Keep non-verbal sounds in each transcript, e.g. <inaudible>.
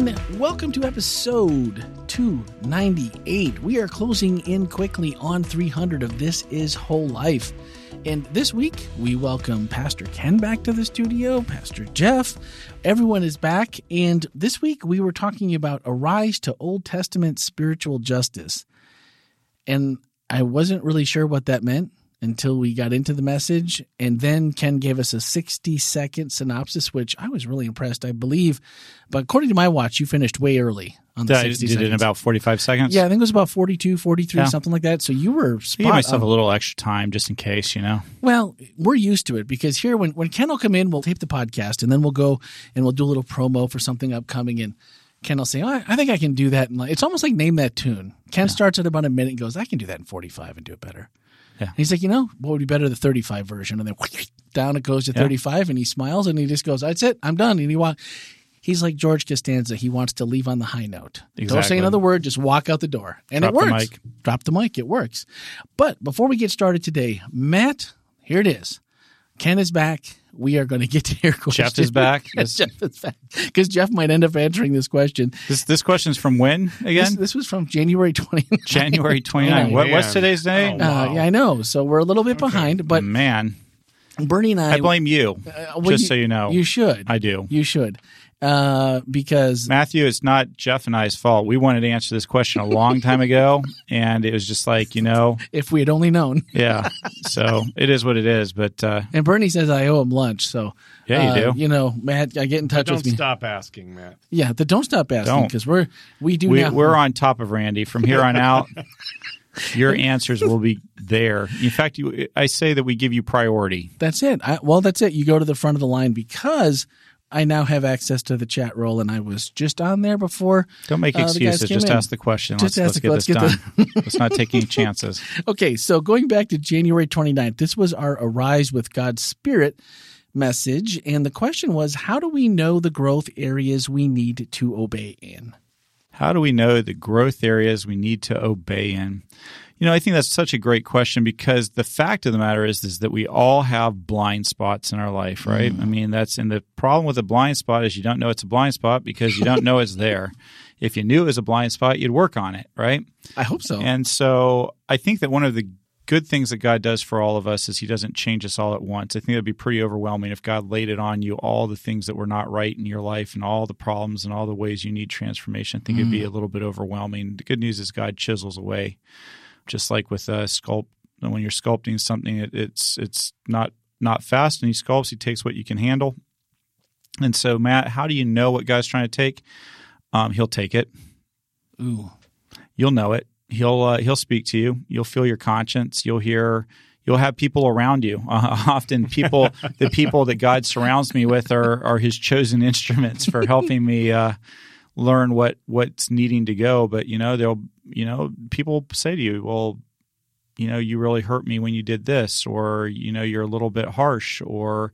everyone. Welcome to episode 298. We are closing in quickly on 300 of This Is Whole Life. And this week, we welcome Pastor Ken back to the studio, Pastor Jeff. Everyone is back. And this week, we were talking about Arise to Old Testament Spiritual Justice. And I wasn't really sure what that meant until we got into the message. And then Ken gave us a 60 second synopsis, which I was really impressed, I believe. But according to my watch, you finished way early on the Did I 60 did it in about 45 seconds? yeah, I think it was about 42, 43, Yeah. something like that. So you were I spot give myself on. a little extra time just in case, you know. Well, we're used to it because here, when, when Ken will come in, we'll tape the podcast and then we'll go and we'll do a little promo for something upcoming. And Ken will say, oh, I, I think I can do that. And like, it's almost like name that tune. Ken starts at about a minute and goes, I can do that in 45 and do it better. Yeah. And he's like, you know, what would be better, the 35 version? And then <laughs> down it goes to Yeah. 35 and he smiles and he just goes, that's it. I'm done. And he walks. He's like George Costanza. He wants to leave on the high note. Don't say another word. Just walk out the door. And Drop it the works. mic. Drop the mic. It works. But before we get started today, Matt, here it is. Ken is back. We are going to get to your question. Jeff is back. <laughs> This, Jeff is back. Because Jeff might end up answering this question. this this question's from when This, again? this was from January 20. January <laughs> 29. Oh, what, what's today's day? Oh, Uh, yeah, I know. So we're a little bit behind, but Man, Bernie and I, I blame you. uh, well, just you- so you know. you should. I do. You should. Uh, because Matthew, it's not Jeff and I's fault. We wanted to answer this question a long time ago, <laughs> and it was just like, you know, if we had only known. <laughs> yeah. So it is what it is. But uh, And Bernie says I owe him lunch. So Yeah, you uh, do. You know, Matt, I get in touch with you. Don't with me. stop asking, Matt. Yeah, the don't stop asking Don't. because we're we do we, now. we're on top of Randy from here on out. <laughs> Your answers will be there. In fact, you, I say that we give you priority. That's it. I, well, that's it. You go to the front of the line because I now have access to the chat roll, and I was just on there before. Don't make Uh, excuses. Just in. ask the question. Just let's ask let's the- get let's this get done. let's not take any chances. <laughs> <laughs> Okay, so going back to January 29th, this was our Arise with God's Spirit message. And the question was how do we know the growth areas we need to obey in? How do we know the growth areas we need to obey in? You know, I think that's such a great question because the fact of the matter is, is that we all have blind spots in our life, right? Mm. I mean, that's and the problem with a blind spot is you don't know it's a blind spot because you don't know it's there. If you knew it was a blind spot, you'd work on it, right? I hope so. And so I think that one of the good things that God does for all of us is He doesn't change us all at once. I think it'd be pretty overwhelming if God laid it on you all the things that were not right in your life and all the problems and all the ways you need transformation. I think it'd be a little bit overwhelming. The good news is God chisels away, just like with uh, sculpt. When you're sculpting something, it, it's it's not not fast, and He sculpts. He takes what you can handle. And so, Matt, how do you know what God's trying to take? Um, he'll take it Ooh. you'll know it. He'll uh, he'll speak to you. You'll feel your conscience. You'll hear. You'll have people around you. Uh, <laughs> often, people the people that God surrounds me with are are His chosen <laughs> instruments for helping me uh, learn what what's needing to go. But you know, they'll you know people say to you, well. You know, you really hurt me when you did this, or you know, you're a little bit harsh, or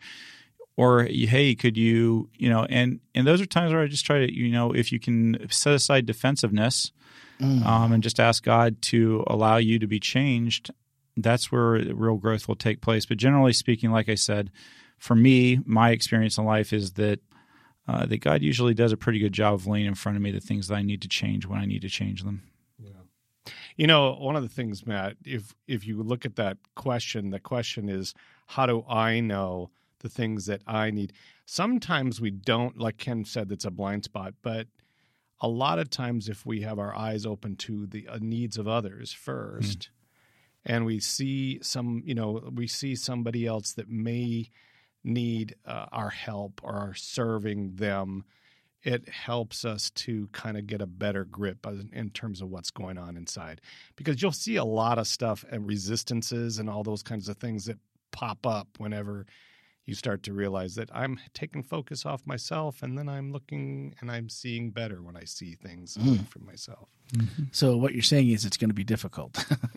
or hey could you you know and and those are times where i just try to you know if you can set aside defensiveness um, and just ask god to allow you to be changed that's where real growth will take place. But generally speaking like i said for me my experience in life is that uh, that god usually does a pretty good job of laying in front of me the things that i need to change when i need to change them. You know, one of the things, Matt, if if you look at that question, the question is, how do I know the things that I need? Sometimes we don't, like Ken said, that's a blind spot, but a lot of times if we have our eyes open to the uh, needs of others first and we see some you know we see somebody else that may need uh, our help or are serving them it helps us to kind of get a better grip in terms of what's going on inside. Because you'll see a lot of stuff and resistances and all those kinds of things that pop up whenever you start to realize that I'm taking focus off myself and then I'm looking and I'm seeing better when I see things from myself. So what you're saying is it's going to be difficult. <laughs> <laughs>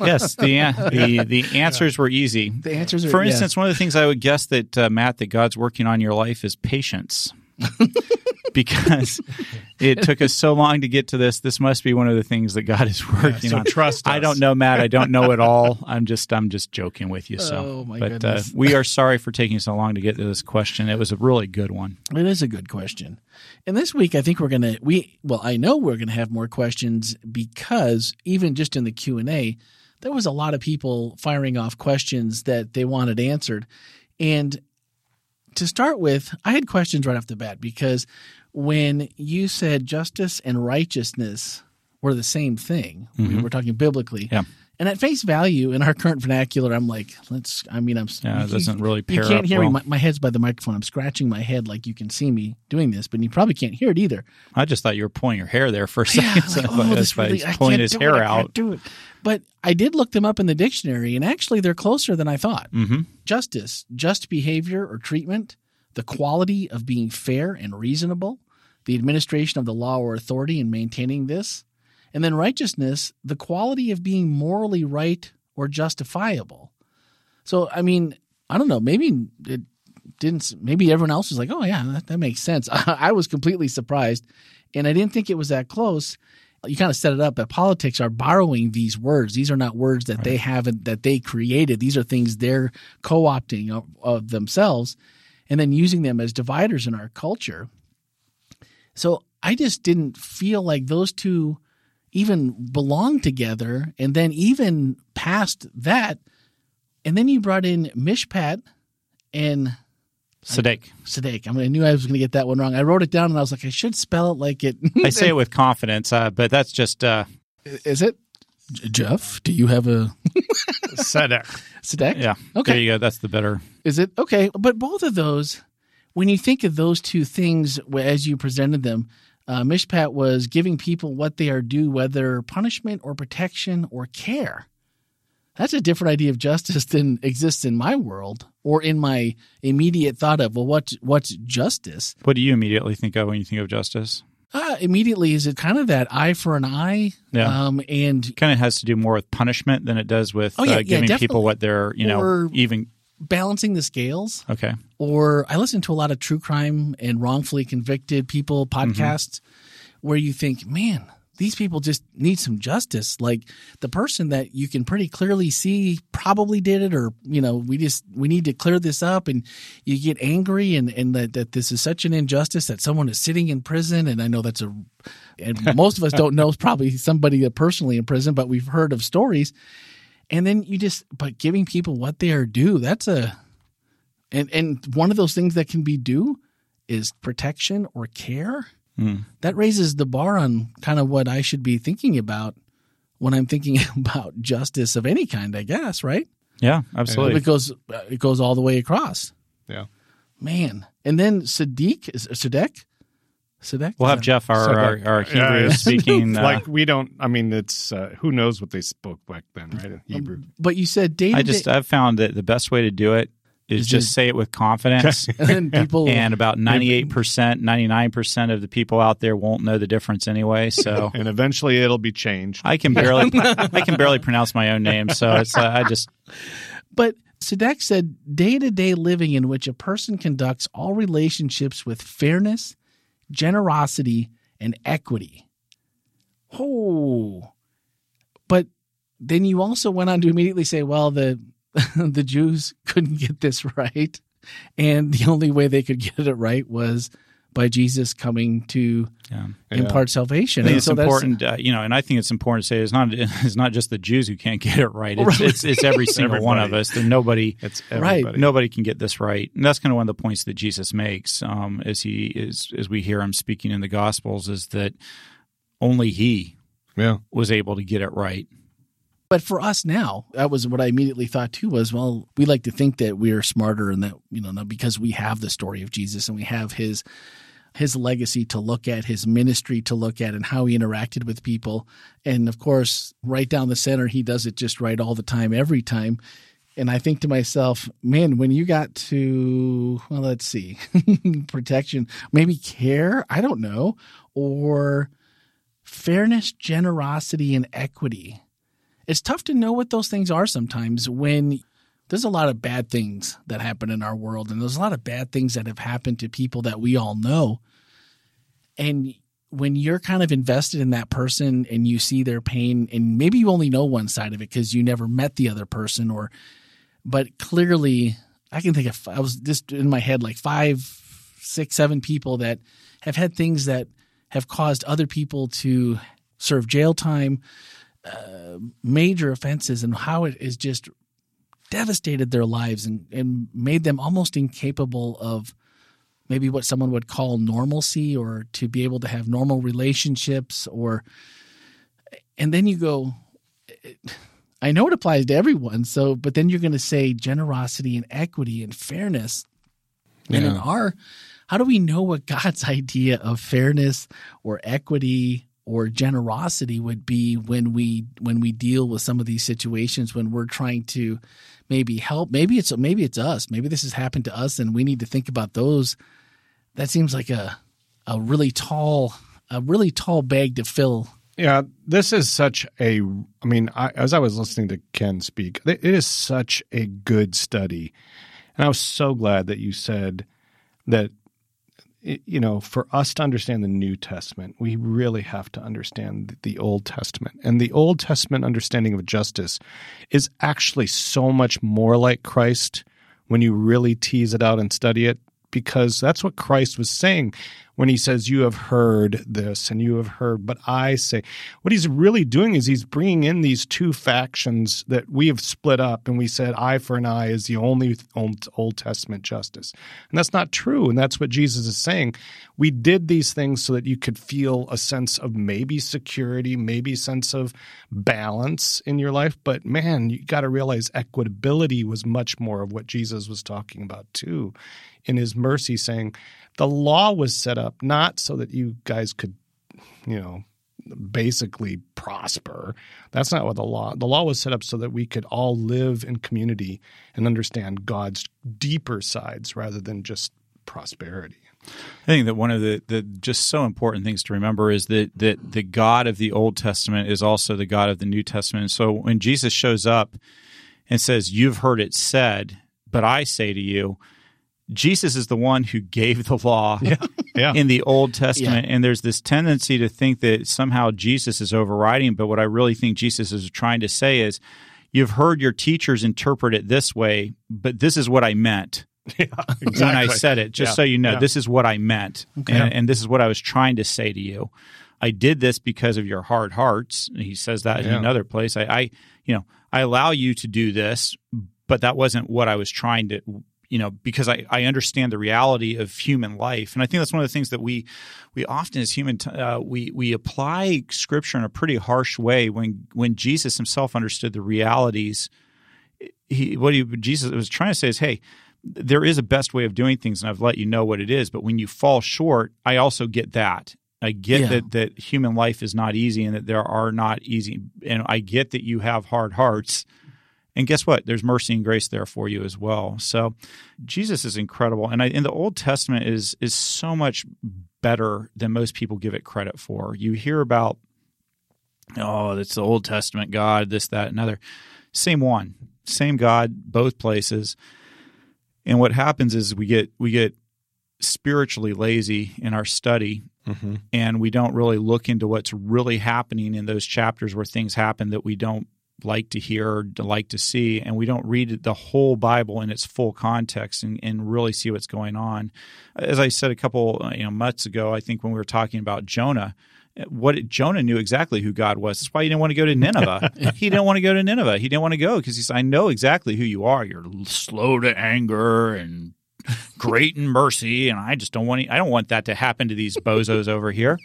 yes the the the answers were easy the answers are For yeah. instance, one of the things I would guess that uh, Matt that God's working on your life is patience. <laughs> because <laughs> it took us so long to get to this. This must be one of the things that God is working so on. trust I don't know, Matt. I don't know it <laughs> all. I'm just I'm just joking with you. So, Oh, my but goodness. Uh, we are sorry for taking so long to get to this question. It was a really good one. It is a good question. And this week I think we're to we well I know we're going to have more questions because even just in the Q&A there was a lot of people firing off questions that they wanted answered. And to start with, I had questions right off the bat because when you said justice and righteousness were the same thing, we were talking biblically. Yeah. And at face value, in our current vernacular, I'm like, let's. I mean, I'm. Yeah, it doesn't really You can't hear well. me. My, my head's by the microphone. I'm scratching my head like you can see me doing this, but you probably can't hear it either. I just thought you were pulling your hair there for a <laughs> Yeah, second. like, <laughs> oh, this really, I pulling can't his do hair it, I can't out. do it. But I did look them up in the dictionary, and actually, they're closer than I thought. hmm Justice, just behavior or treatment, the quality of being fair and reasonable, the administration of the law or authority in maintaining this, and then righteousness, the quality of being morally right or justifiable. So, I mean, I don't know. Maybe it didn't. Maybe everyone else was like, "Oh yeah, that, that makes sense." <laughs> I was completely surprised, and I didn't think it was that close. You kind of set it up that politics are borrowing these words. These are not words that they haven't that they created. These are things they're co-opting of, of themselves, and then using them as dividers in our culture. So I just didn't feel like those two even belonged together. And then even past that, and then you brought in Mishpat and Sadek. Sadek. I, mean, I knew I was going to get that one wrong. I wrote it down and I was like, I should spell it like it. I say it <laughs> with confidence, uh, but that's just uh, Is it? Jeff, do you have a Sedek. <laughs> Sadek? yeah. Okay. There you go. That's the better. Is it? Okay. But both of those, when you think of those two things as you presented them, uh, Mishpat was giving people what they are due, whether punishment or protection or care. That's a different idea of justice <laughs> than exists in my world or in my immediate thought of, well, what's, what's justice? What do you immediately think of when you think of justice? Uh, immediately, is it kind of that eye for an eye? Yeah. Um, and Kind of has to do more with punishment than it does with Oh, yeah, uh, giving definitely. people what they're, you know, Or- even. Balancing the scales. Okay. or I listen to a lot of true crime and wrongfully convicted people podcasts where you think, man, these people just need some justice. Like the person that you can pretty clearly see probably did it, or you know, we just we need to clear this up, and you get angry and and that, that this is such an injustice that someone is sitting in prison, and I know that's a, and <laughs> most of us don't know probably somebody that personally in prison, but we've heard of stories, and then you just but giving people what they are due, that's a and and one of those things that can be due is protection or care. Mm. That raises the bar on kind of what I should be thinking about when I'm thinking <laughs> about justice of any kind. I guess right. Yeah, absolutely. It goes uh, it goes all the way across. Yeah. Man, and then Sadiq is Sadek. Sadek. We'll have Jeff, our, our, our Hebrew yeah. speaking. <laughs> Uh, like we don't. I mean, it's uh, who knows what they spoke back then, right? Hebrew. But you said day I just, I've found that the best way to do it is Is just to- say it with confidence. <laughs> and then people and about 98%, 99% of the people out there won't know the difference anyway. So <laughs> and eventually it'll be changed. I can barely, I can barely pronounce my own name. So it's, uh, I just, But Sadek said day to day living in which a person conducts all relationships with fairness, generosity, and equity. Oh. But then you also went on to immediately say, well, the <laughs> the Jews couldn't get this <laughs> right. And the only way they could get it right was by Jesus coming to yeah. Yeah. impart salvation. And it's so important, uh, you know, and I think it's important to say it's not <laughs> it's not just the Jews who can't get it right. It's Right. it's, it's every <laughs> single one of us. There nobody It's Right. nobody can get this right, and that's kind of one of the points that Jesus makes um, as he is as we hear him speaking in the Gospels is that only he Yeah. was able to get it right. But for us now, that was what I immediately thought too was, well, we like to think that we are smarter and that, you know, because we have the story of Jesus and we have his his legacy to look at, his ministry to look at, and how he interacted with people. And of course, right down the center, he does it just right all the time, every time. And I think to myself, man, when you got to, well, let's see, <laughs> protection, maybe care, I don't know, or fairness, generosity, and equity. It's tough to know what those things are sometimes when there's a lot of bad things that happen in our world, and there's a lot of bad things that have happened to people that we all know. and when you're kind of invested in that person and you see their pain and maybe you only know one side of it because you never met the other person or but clearly i can think of i was just in my head like five six seven people that have had things that have caused other people to serve jail time uh, major offenses and how it is just devastated their lives and, and made them almost incapable of maybe what someone would call normalcy or to be able to have normal relationships or and then you go I know it applies to everyone so but then you're going to say generosity and equity and fairness yeah. and in our how do we know what God's <laughs> idea of fairness or equity or generosity would be when we when we deal with some of these situations when we're trying to maybe help maybe it's maybe it's us maybe this has happened to us and we need to think about those. That seems like a a really tall a really tall bag to fill. Yeah this is such a i mean I, as i was listening to ken speak it is such a good study. And i was so glad that you said that you know, for us to understand the New Testament, we really have to understand the Old Testament. And the Old Testament understanding of justice is actually so much more like Christ when you really tease it out and study it because that's what Christ was saying when he says, You have heard this and you have heard, but I say. What he's really doing is he's bringing in these two factions that we have split up, and we said eye for an eye is the only Old Testament justice. And that's not true. And that's what Jesus is saying. We did these things so that you could feel a sense of maybe security, maybe sense of balance in your life. But man, you got to realize equitability was much more of what Jesus was talking about too in his mercy, saying, The law was set up not so that you guys could, you know, basically prosper. That's not what the law. The law was set up so that we could all live in community and understand God's deeper sides rather than just prosperity. I think that one of the, the just so important things to remember is that that the God of the Old Testament is also the God of the New Testament. So when Jesus shows up and says, "You've heard it said, but I say to you," Jesus is the one who gave the law <laughs> yeah, yeah. in the Old Testament. Yeah. And there's this tendency to think that somehow Jesus is overriding. But what I really think Jesus is trying to say is, you've heard your teachers interpret it this way, but this is what I meant. <laughs> Yeah, exactly. When I said it, just so you know, this is what I meant. Okay. And, and, this is what I was trying to say to you. I did this because of your hard hearts. He says that in another place. I, I, you know, I allow you to do this, but that wasn't what I was trying to you know because I, I understand the reality of human life. And i think that's one of the things that we we often as human uh, we we apply scripture in a pretty harsh way when when jesus himself understood the realities. He what he jesus was trying to say is hey there is a best way of doing things and i've let you know what it is but when you fall short i also get that. I get yeah. that that human life is not easy and that there are not easy and I get that you have hard hearts and guess what? There's mercy and grace there for you as well. So Jesus is incredible. And I, in the Old Testament is is so much better than most people give it credit for. You hear about, oh, it's the Old Testament God, this, that, another. Same one, same God, both places. And what happens is we get we get spiritually lazy in our study mm-hmm. and we don't really look into what's really happening in those chapters where things happen that we don't like to hear, like to see, and we don't read the whole Bible in its full context and, and really see what's going on. As I said a couple uh, you know months ago, I think when we were talking about Jonah, what Jonah knew exactly who God was. That's why he didn't want to go to Nineveh. <laughs> he didn't want to go to Nineveh. He didn't want to go because he said, "I know exactly who you are. You're slow to anger and <laughs> great in mercy, and I just don't want. I don't want that to happen to these bozos over here."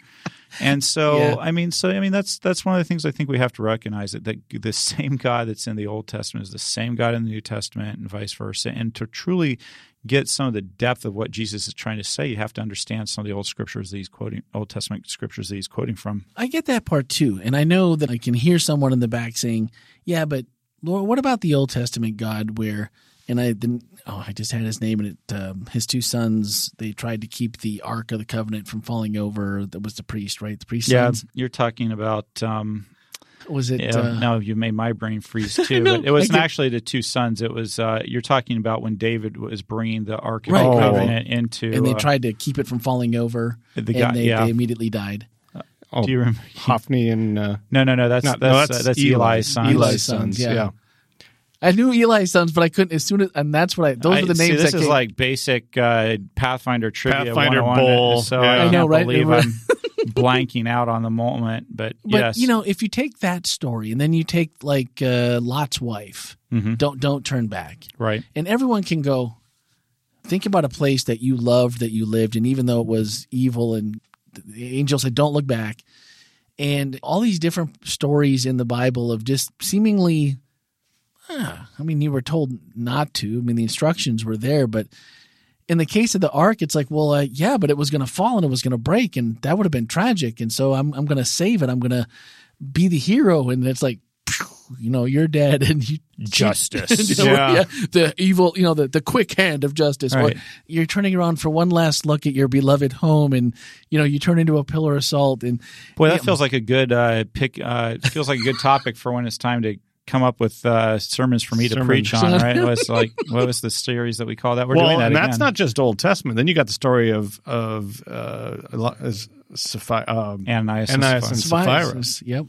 And so, yeah. I mean, so I mean, that's that's one of the things I think we have to recognize that, that the same God that's in the Old Testament is the same God in the New Testament, and vice versa. And to truly get some of the depth of what Jesus is trying to say, you have to understand some of the old scriptures that he's quoting, Old Testament scriptures that he's quoting from. I get that part too, and I know that I can hear someone in the back saying, "Yeah, but Lord, what about the Old Testament God where?" And I didn't oh, I just had his name and it. Um, his two sons, they tried to keep the Ark of the Covenant from falling over. That was the priest, right? The priest. Yeah, sons. you're talking about. Um, Was it? Yeah, uh, no, you made my brain freeze <laughs> too. know, but it wasn't actually the two sons. It was uh, you're talking about when David was bringing the Ark of Right, the right, right. Covenant into. and they uh, tried to keep it from falling over, the and they, yeah. they immediately died. Oh, Do you remember? Hophni and uh, No, no, no. That's no, that's no, uh, that's, that's Eli. Eli's son. Eli's sons, yeah. yeah. I knew Eli sons, but I couldn't as soon as, and that's what I. Those I- are the see, names this that is came. like basic uh, Pathfinder trivia. Pathfinder 101, Bowl, So yeah. I, I know, right? believe I'm <laughs> blanking out on the moment. But, but yes, you know, if you take that story and then you take like uh, Lot's wife, Mhm. don't don't turn back, right. and everyone can go. Think about a place that you loved, that you lived, and even though it was evil, and the angel said, "Don't look back," and all these different stories in the Bible of just seemingly. Ah, I mean, you were told not to. I mean, the instructions were there, but in the case of the ark, it's like, well, uh, yeah, but it was going to fall and it was going to break, and that would have been tragic. And so I'm I'm going to save it. I'm going to be the hero, and it's like, you know, you're dead, <laughs> and you Justice. <laughs> you know, Yeah. yeah, the evil, you know, the, the quick hand of justice. Right. you're turning around for one last look at your beloved home, and you know, you turn into a pillar of salt. And Boy, that Yeah. feels like a good uh, pick. Uh, feels like a good topic for when it's time to come up with uh, sermons for me to preach on. Right? It was <laughs> like what was the series that we call that? We're well, doing that and again. that's not just Old Testament. Then you got the story of of uh, Eli- is Sapphira, um, Ananias and Ananias and Sapphira. Sapphira. Yep.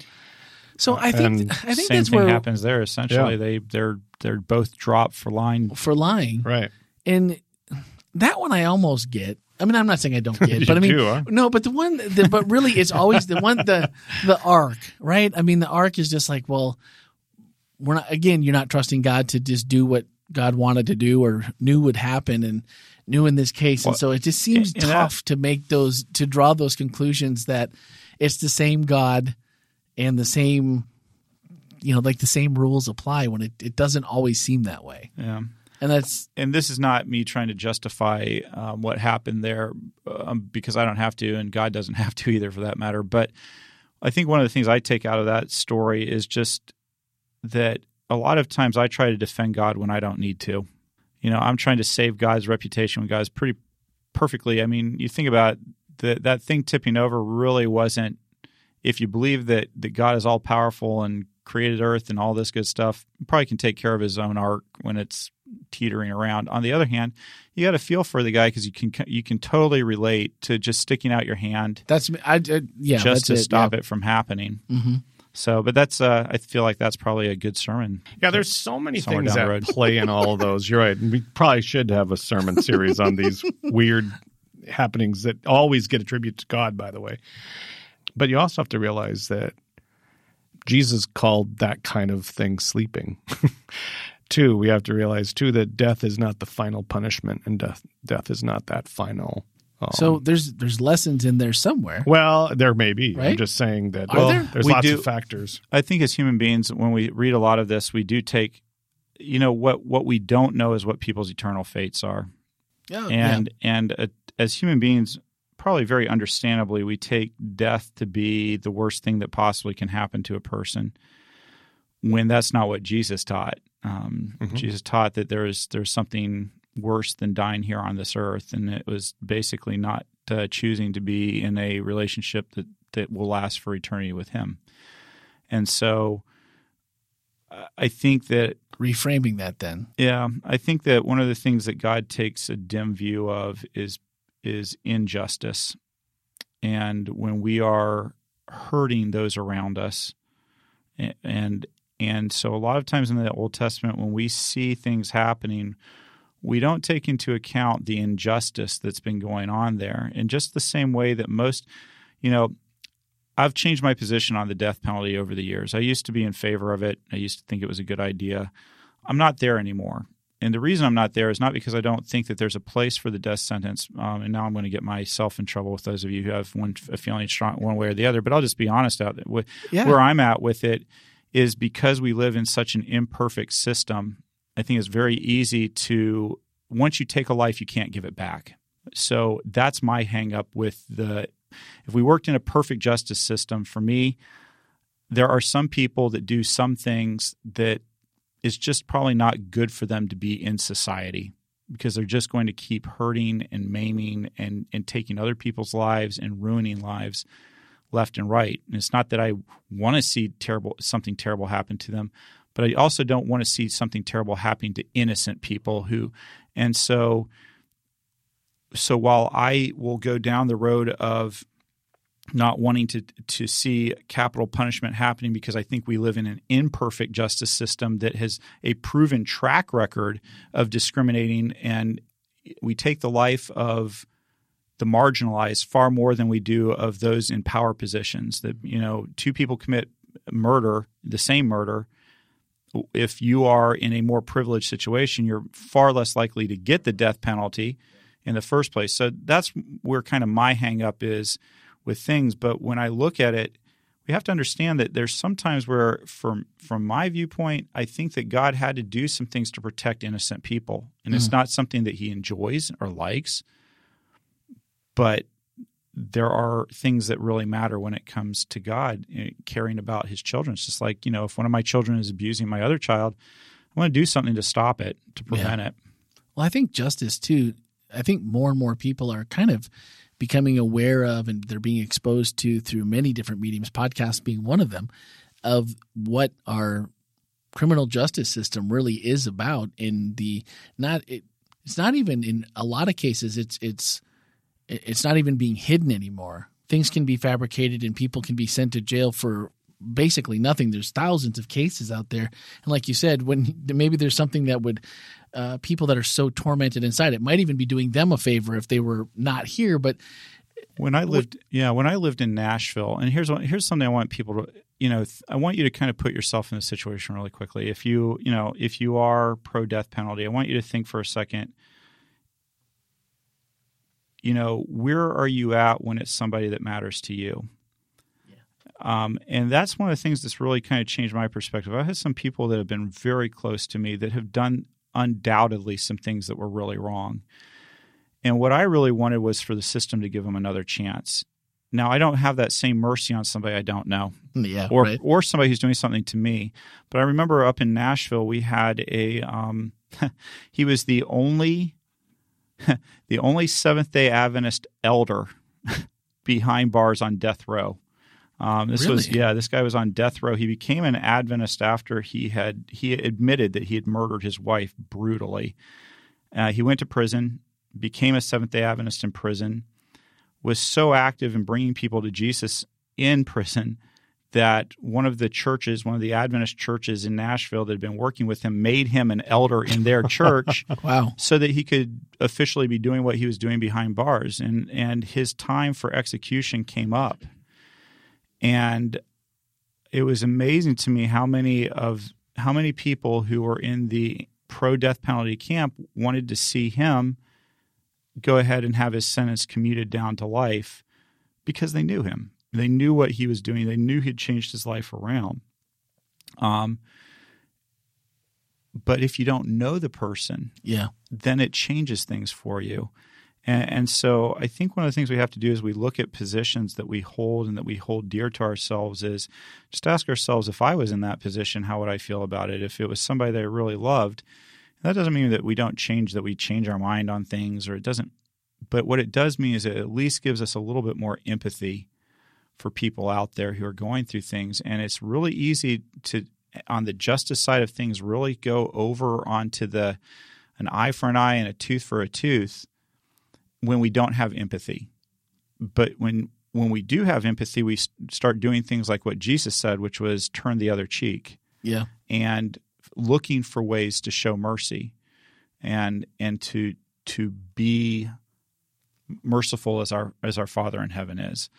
So I think And I think Same that's thing where happens there. Essentially, Yeah. they they're they're both dropped for lying. for lying, right. and that one I almost get. I mean, I'm not saying I don't <laughs> get, but I mean, do, huh? no, but the one, the, but really, it's always the one, the the ark, right? I mean, the ark is just like, well, we're not. Again, you're not trusting God to just do what God wanted to do or knew would happen, and knew in this case, and so it just seems and that- tough to make those to draw those conclusions that it's the same God and the same, you know, like the same rules apply when it it doesn't always seem that way, Yeah. and that's and this is not me trying to justify um, what happened there um, because I don't have to, and God doesn't <laughs> have to either, for that matter. But I think one of the things I take out of that story is just that a lot of times I try to defend God when I don't need to. You know, I'm trying to save God's reputation when God's pretty perfectly. I mean, you think about that that thing tipping over really wasn't. If you believe that that God is all powerful and created Earth and all this good stuff, probably can take care of his own ark when it's teetering around. On the other hand, you got to feel for the guy because you can you can totally relate to just sticking out your hand that's I, I yeah just to it, stop it from happening. hmm So, but that's uh, I feel like that's probably a good sermon. Yeah, there's so many things that road. play in all of those. You're right. We probably should have a sermon series on these <laughs> weird happenings that always get attributed to God, by the way. But you also have to realize that Jesus called that kind of thing sleeping. <laughs> too, we have to realize too that death is not the final punishment and death death is not that final. Um, So there's there's lessons in there somewhere. well, there may be. I'm just saying that well, there? there's We lots do- of factors. I think as human beings, when we read a lot of this, we do take, you know, what what we don't know is what people's eternal fates are, Yeah, and and uh, as human beings, probably very understandably, we take death to be the worst thing that possibly can happen to a person, when that's not what Jesus taught. Um, Mhm. Jesus taught that there is there's something worse than dying here on this earth, and it was basically not uh, choosing to be in a relationship that that will last for eternity with Him. And so, I think that reframing that then. yeah, I think that one of the things that God takes a dim view of is is injustice. And when we are hurting those around us and and so a lot of times in the Old Testament when we see things happening we don't take into account the injustice that's been going on there in just the same way that most you know I've changed my position on the death penalty over the years. I used to be in favor of it. I used to think it was a good idea. I'm not there anymore. And the reason I'm not there is not because I don't think that there's a place for the death sentence. Um, and now I'm going to get myself in trouble with those of you who have one a feeling strong one way or the other. But I'll just be honest out Yeah. where I'm at with it is because we live in such an imperfect system. I think it's very easy to once you take a life, you can't give it back. So that's my hang up with the. If we worked in a perfect justice system, for me, there are some people that do some things that is just probably not good for them to be in society because they're just going to keep hurting and maiming and, and taking other people's lives and ruining lives. left and right. And it's not that I want to see terrible something terrible happen to them, but I also don't want to see something terrible happening to innocent people who and so so while I will go down the road of not wanting to to see capital punishment happening because I think we live in an imperfect justice system that has a proven track record of discriminating and we take the life of the marginalized far more than we do of those in power positions that you know two people commit murder the same murder if you are in a more privileged situation you're far less likely to get the death penalty in the first place so that's where kind of my hang up is with things. But when I look at it, we have to understand that there's sometimes where, from from my viewpoint, I think that God had to do some things to protect innocent people, and mm. it's not something that He enjoys or likes. But there are things that really matter when it comes to God eh, caring about His children. It's just like you know, if one of my children is abusing my other child, I want to do something to stop it, to prevent yeah. it. Well, I think justice too. I think more and more people are kind of becoming aware of and they're being exposed to through many different mediums, podcasts being one of them, of what our criminal justice system really is about in the not it, it's not even in a lot of cases it's it's it's not even being hidden anymore things can be fabricated and people can be sent to jail for basically nothing there's thousands of cases out there and like you said when maybe there's something that would uh, people that are so tormented inside. It might even be doing them a favor if they were not here. But when I lived, yeah, when I lived in Nashville, and here's what, here's something I want people to, you know, I want you to kind of put yourself in the situation really quickly. If you, you know, if you are pro death penalty, I want you to think for a second. You know, where are you at when it's somebody that matters to you? Um, and that's one of the things that's really kind of changed my perspective. I've had some people that have been very close to me that have done undoubtedly some things that were really wrong. And what I really wanted was for the system to give them another chance. Now I don't have that same mercy on somebody I don't know, yeah, or right. or somebody who's doing something to me. But I remember up in Nashville, we had a um, <laughs> he was the only <laughs> the only Seventh Day Adventist elder <laughs> behind bars on death row. Um, this really? was yeah, this guy was on death row. He became an Adventist after he had he admitted that he had murdered his wife brutally. Uh, he went to prison, became a Seventh Day Adventist in prison, was so active in bringing people to Jesus in prison that one of the churches, one of the Adventist churches in Nashville that had been working with him, made him an elder in their <laughs> church. <laughs> wow! So that he could officially be doing what he was doing behind bars, and and his time for execution came up. And it was amazing to me how many of how many people who were in the pro death penalty camp wanted to see him go ahead and have his sentence commuted down to life because they knew him. They knew what he was doing. They knew he'd changed his life around. Um, but if you don't know the person, yeah, then it changes things for you. And, and, so I think one of the things we have to do is we look at positions that we hold and that we hold dear to ourselves is just ask ourselves if I was in that position, how would I feel about it? If it was somebody that I really loved, that doesn't mean that we don't change, that we change our mind on things or it doesn't. But what it does mean is it at least gives us a little bit more empathy for people out there who are going through things. And it's really easy to, on the justice side of things, really go over onto the an eye for an eye and a tooth for a tooth when we don't have empathy. But when when we do have empathy, we start doing things like what Jesus said, which was turn the other cheek. Yeah. And looking for ways to show mercy and and to to be merciful as our as our Father in heaven is.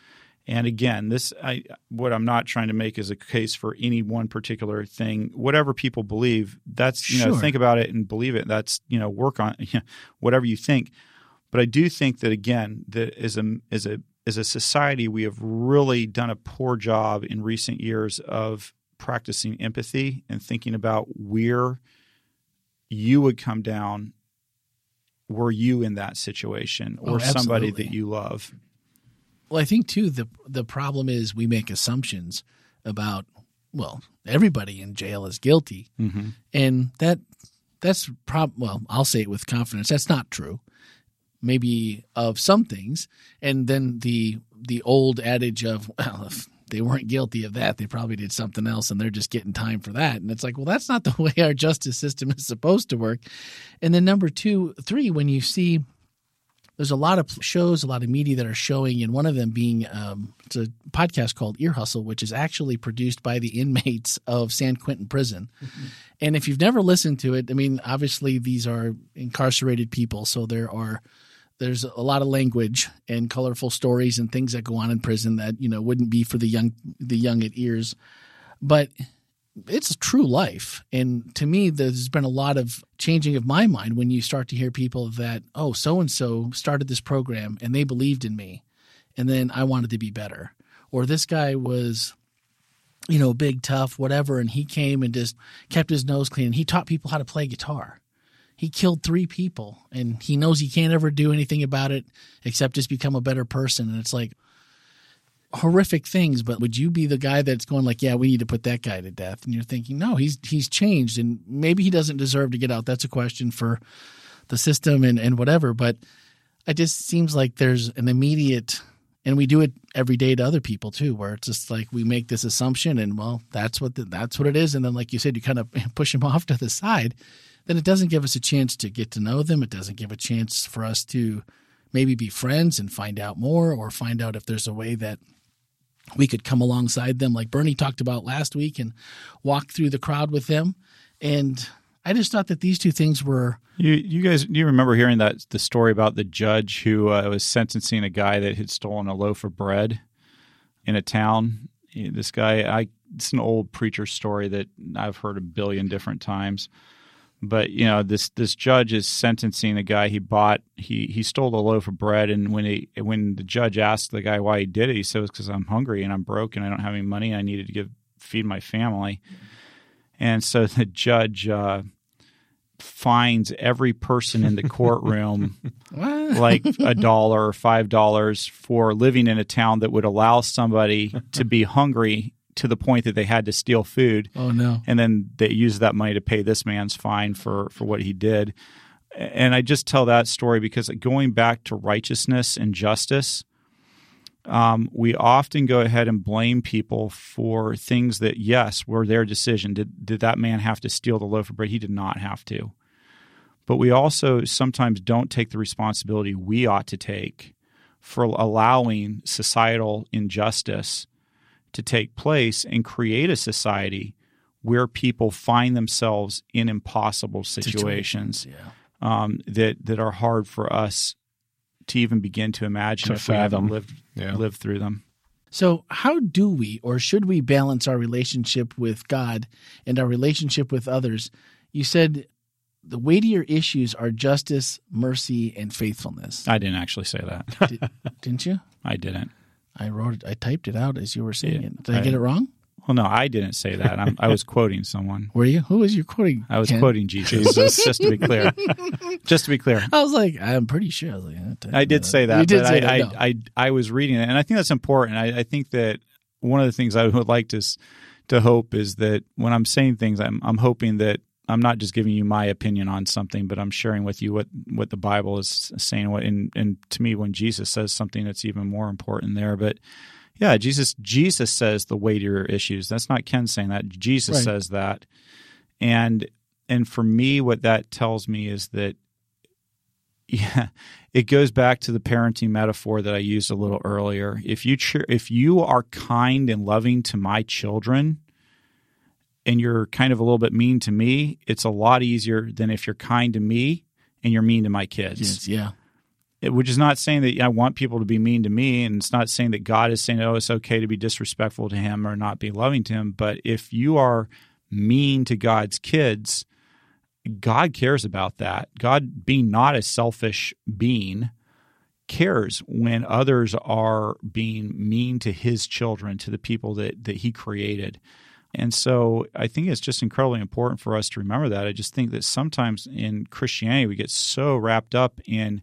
And again, this I what I'm not trying to make is a case for any one particular thing. Whatever people believe, that's you know think about it and believe it. That's you know work on <laughs> you know, whatever you think. But I do think that again, that as a as a as a society, we have really done a poor job in recent years of practicing empathy and thinking about where you would come down were you in that situation or oh, somebody that you love. Well, I think too the the problem is we make assumptions about well everybody in jail is guilty, mm-hmm. and that that's prob well I'll say it with confidence that's not true. Maybe of some things. And then the the old adage of <laughs> well if they weren't guilty of that they probably did something else and they're just getting time for that. And it's like well that's not the <laughs> way our justice system is supposed to work. And then number two three when you see there's a lot of shows, a lot of media that are showing, and one of them being um, it's a podcast called Ear Hustle, which is actually produced by the inmates of San Quentin Prison. Mm-hmm. And if you've never listened to it, I mean, obviously these are incarcerated people, so there are there's a lot of language and colorful stories and things that go on in prison that you know wouldn't be for the young the young at ears, but it's true life. And to me, there's been a lot of changing of my mind when you start to hear people that, oh, so and so started this program and they believed in me. And then I wanted to be better. Or this guy was, you know, big, tough, whatever. And he came and just kept his nose clean. He taught people how to play guitar. He killed three people and he knows he can't ever do anything about it except just become a better person. And it's like, horrific things, but would you be the guy that's going like, yeah, we need to put that guy to death? And you're thinking, no, he's he's changed, and maybe he doesn't deserve to get out. That's a question for the system and and whatever. But it just seems like there's an immediate, and we do it every day to other people too, where it's just like we make this assumption, and well, that's what the, that's what it is, and then like you said, you kind of <laughs> push them <laughs> off to the side. Then it doesn't give us a chance to get to know them. It doesn't give a chance for us to maybe be friends and find out more, or find out if there's a way that we could come alongside them like Bernie talked about last week and walk through the crowd with them. And I just thought that these two things were. You, you guys, do you remember hearing that the story about the judge who uh, was sentencing a guy that had stolen a loaf of bread in a town? This guy, I it's an old preacher story that I've heard a billion different times but you know this this judge is sentencing a guy he bought he he stole a loaf of bread and when he when the judge asked the guy why he did it he said it's because i'm hungry and i'm broke and i don't have any money and i needed to give feed my family. And so <laughs> the judge uh, fines every person in the courtroom <laughs> like a <laughs> dollar or five dollars for living in a town that would allow somebody to be hungry to the point that they had to steal food. Oh no! And then they used that money to pay this man's fine for for what he did. And I just tell that story because going back to righteousness and justice, um, we often go ahead and blame people for things that yes were their decision. Did did that man have to steal the loaf of bread? He did not have to. But we also sometimes don't take the responsibility we ought to take for allowing societal injustice to take place and create a society where people find themselves in impossible situations, situations yeah. um, that that are hard for us to even begin to imagine to if fathom. we haven't lived yeah. lived through them. So, how do we or should we balance our relationship with God and our relationship with others? You said the weightier issues are justice, mercy, and faithfulness. I didn't actually say that. Did, didn't you? <laughs> I didn't. I wrote it. I typed it out as you were saying yeah, it. Did I, I, get it wrong? Well, no, I didn't say that. I'm, i was quoting someone. Were you? Who was you quoting? I was Ken? quoting Jesus. just, to be clear. Just to be clear. I was like, I'm pretty sure. I, like, I did say that. You did say I, that. No. I, I, I was reading it, and I think that's important. I, I think that one of the things I would like to to hope is that when I'm saying things, I'm I'm hoping that I'm not just giving you my opinion on something, but I'm sharing with you what, what the Bible is saying. What and, and to me, when Jesus says something, that's even more important there. But yeah, Jesus Jesus says the weightier issues. That's not Ken saying that. Jesus right. says that, and and for me, what that tells me is that <laughs> yeah, it goes back to the parenting metaphor that I used a little earlier. If you if you are kind and loving to my children, and you're kind of a little bit mean to me, it's a lot easier than if you're kind to me and you're mean to my kids. Yeah. It, which is not saying that I want people to be mean to me, and it's not saying that God is saying, oh, it's okay to be disrespectful to him or not be loving to him. But if you are mean to God's kids, God cares about that. God, being not a selfish being, cares when others are being mean to his children, to the people that, that he created. And so I think it's just incredibly important for us to remember that. I just think that sometimes in Christianity, we get so wrapped up in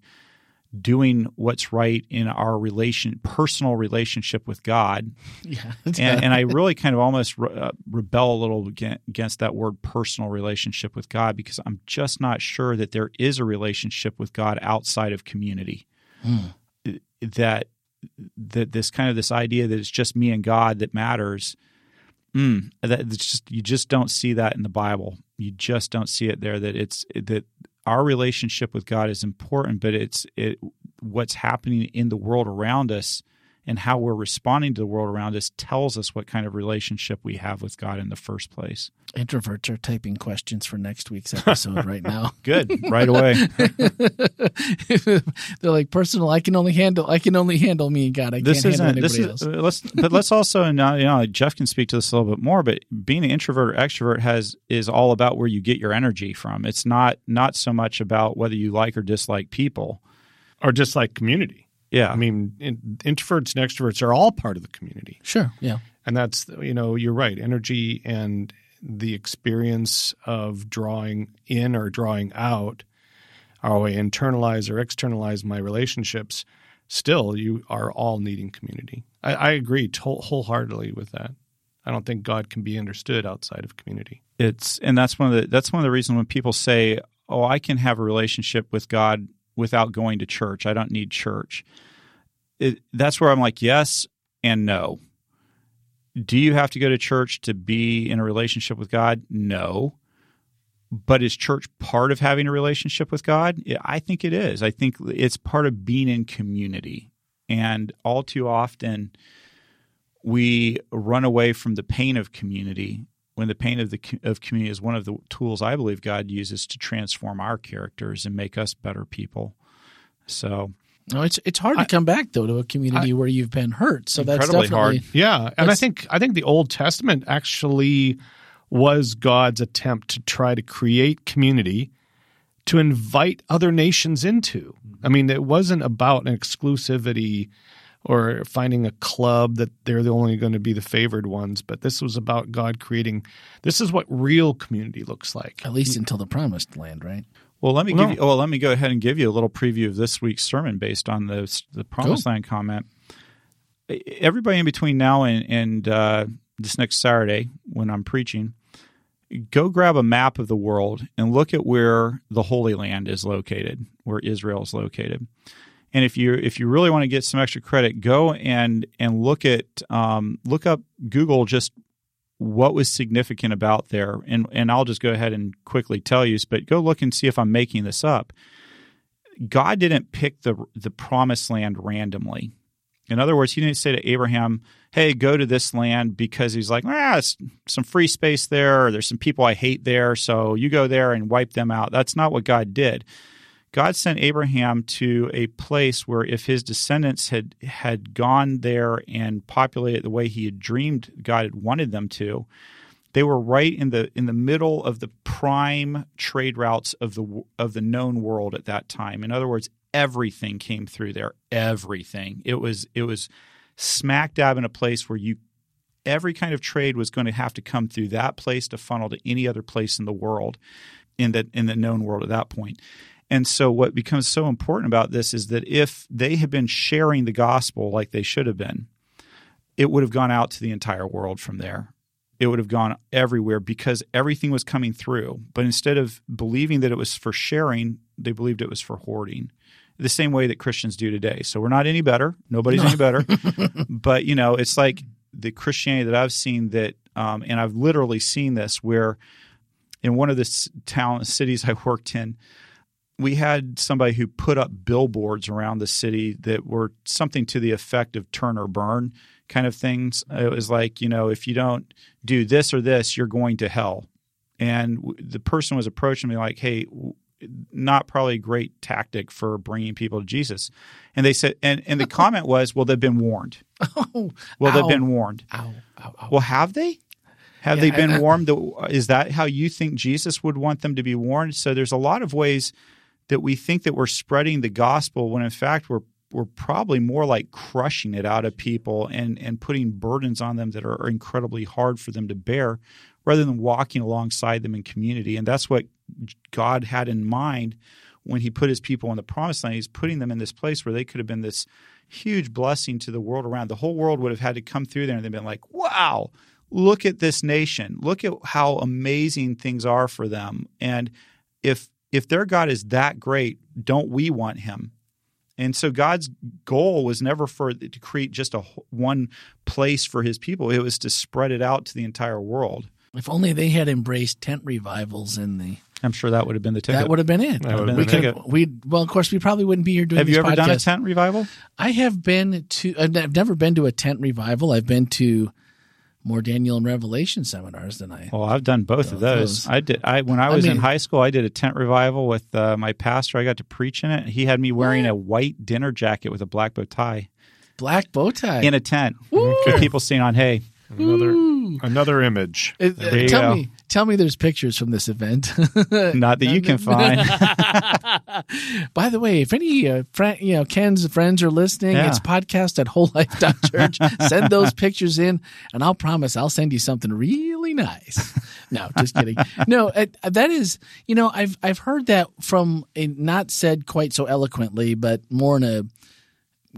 doing what's right in our relation personal relationship with God. <laughs> Yeah, and, and, I really kind of almost re- uh, rebel a little against that word personal relationship with God because I'm just not sure that there is a relationship with God outside of community. Mm. That that this kind of this idea that it's just me and God that matters. Mm, that it's just you just don't see that in the Bible. You just don't see it there. That it's that our relationship with God is important, but it's it what's happening in the world around us and how we're responding to the world around us tells us what kind of relationship we have with God in the first place. Introverts are typing questions for next week's <laughs> episode right now. Good, right away. <laughs> They're like personal. I can only handle. I can only handle me and God. I this can't isn't. handle This anybody is. else. uh, Let's, but let's also, and uh, you know, Jeff can speak to this a little bit more. But being an introvert or extrovert has is all about where you get your energy from. It's not not so much about whether you like or dislike people. or dislike community. Yeah, I mean, in, introverts and extroverts are all part of the community. Sure. Yeah. And that's, you know, you're right. Energy and the experience of drawing in or drawing out, how I internalize or externalize my relationships, still, you are all needing community. I, I agree to- wholeheartedly with that. I don't think God can be understood outside of community. it's and that's one of the that's one of the reasons when people say, "Oh, I can have a relationship with God without going to church. I don't need church." It, that's where I'm like, yes and no. Do you have to go to church to be in a relationship with God? No. But is church part of having a relationship with God? I think it is. I think it's part of being in community. And all too often, we run away from the pain of community when the pain of the of community is one of the tools I believe God uses to transform our characters and make us better people. So No, it's it's hard to come back though to a community where you've been hurt. So that's definitely hard. Yeah, and I think I think the Old Testament actually was God's attempt to try to create community to invite other nations into. Mm-hmm. I mean, it wasn't about an exclusivity or finding a club that they're the only going to be the favored ones, but this was about God creating this is what real community looks like. at least until the promised land, right? Well, let me Well, give you. Well, let me go ahead and give you a little preview of this week's sermon based on the the Promised Land comment. Everybody in between now and, and uh, this next Saturday when I'm preaching, go grab a map of the world and look at where the Holy Land is located, where Israel is located. And if you if you really want to get some extra credit, go and and look at um, look up Google just what was significant about there. And and I'll just go ahead and quickly tell you but go look and see if I'm making this up. God didn't pick the the promised land randomly. In other words he didn't say to Abraham hey go to this land because he's like ah it's some free space there. Or there's some people I hate there. So you go there and wipe them out. That's not what God did God sent Abraham to a place where if his descendants had had gone there and populated the way he had dreamed God had wanted them to, they were right in the in the middle of the prime trade routes of the of the known world at that time. In other words, everything came through there. Everything. It was it was smack dab in a place where you every kind of trade was going to have to come through that place to funnel to any other place in the world in the in the known world at that point. And so, what becomes so important about this is that if they had been sharing the gospel like they should have been, it would have gone out to the entire world from there. It would have gone everywhere because everything was coming through. But instead of believing that it was for sharing, they believed it was for hoarding. The same way that Christians do today. So we're not any better. Nobody's any better. <laughs> but you know, it's like the Christianity that I've seen that, um, and I've literally seen this where in one of the town cities I worked in, we had somebody who put up billboards around the city that were something to the effect of turn or burn kind of things. It was like, you know, if you don't do this or this, you're going to hell. And the person was approaching me like, hey, not probably a great tactic for bringing people to Jesus. And they said, and, and the <laughs> comment was, well, they've been warned. Oh, Well, ow. they've been warned. Ow, ow, ow. Well, have they? Have Yeah, they been I- I- warned? Is that how you think Jesus would want them to be warned? So there's a lot of ways that we think that we're spreading the gospel when in fact we're we're probably more like crushing it out of people and and putting burdens on them that are incredibly hard for them to bear rather than walking alongside them in community. And that's what God had in mind when he put his people in the promised land. He's putting them in this place where they could have been this huge blessing to the world around. The whole world would have had to come through there and they've been like, wow, look at this nation. Look at how amazing things are for them. And if if their God is that great, don't we want him? And so God's goal was never for to create just a one place for His people. It was to spread it out to the entire world. If only they had embraced tent revivals in the. I'm sure that would have been the ticket. That would have been it. That would have we been could. We well, of course, we probably wouldn't be here doing. have this you ever podcast. done a tent revival? I have been to. I've never been to a tent revival. I've been to more Daniel and Revelation seminars than I. Well, I've done both of those. those. I did. I when I was mean- in high school, I did a tent revival with uh, my pastor. I got to preach in it. He had me wearing a white dinner jacket with a black bow tie Black bow tie. in a tent with people seeing on hay. Another another image. Uh, There tell go. me, tell me, there's pictures from this event. <laughs> Not that you can <laughs> find. <laughs> By the way, if any uh, friend, you know Ken's friends are listening, Yeah. it's podcast at wholelife.church. send those pictures in, and I'll promise I'll send you something really nice. No, just kidding. No, uh, that is, you know, I've I've heard that from a not said quite so eloquently, but more in a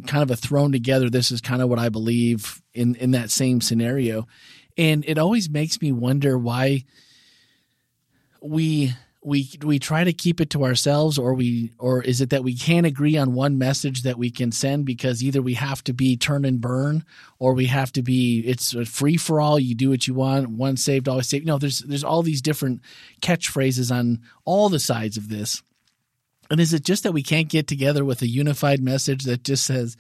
kind of a thrown together. This is kind of what I believe in in that same scenario, and it always makes me wonder why we we we try to keep it to ourselves or we or is it that we can't agree on one message that we can send because either we have to be turn and burn or we have to be it's a free for all you do what you want one saved always saved you know there's there's all these different catchphrases on all the sides of this and is it just that we can't get together with a unified message that just says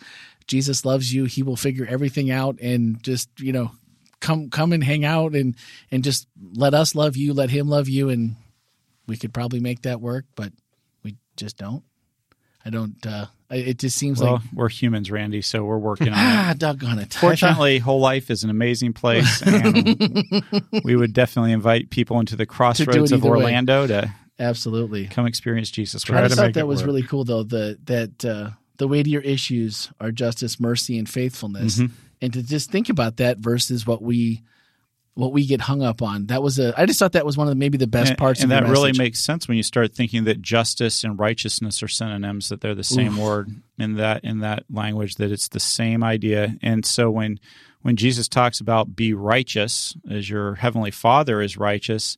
Jesus loves you he will figure everything out and just you know come come and hang out and and just let us love you let him love you and we could probably make that work but we just don't i don't uh it just seems Well, like we're humans, Randy, so we're working on <laughs> it. ah doggone it Fortunately, whole life is an amazing place, <laughs> and we would definitely invite people into the crossroads of either way. Orlando to absolutely. Come experience Jesus Try i just thought make that was work. really cool though the that uh the weightier issues are justice mercy and faithfulness. Mm-hmm. and to just think about that versus what we what we get hung up on. That was a i just thought that was one of the, maybe the best and, parts and that really makes sense when you start thinking that justice and righteousness are synonyms that they're the same word in that in that language that it's the same idea. And so when when jesus talks about be righteous as your heavenly father is righteous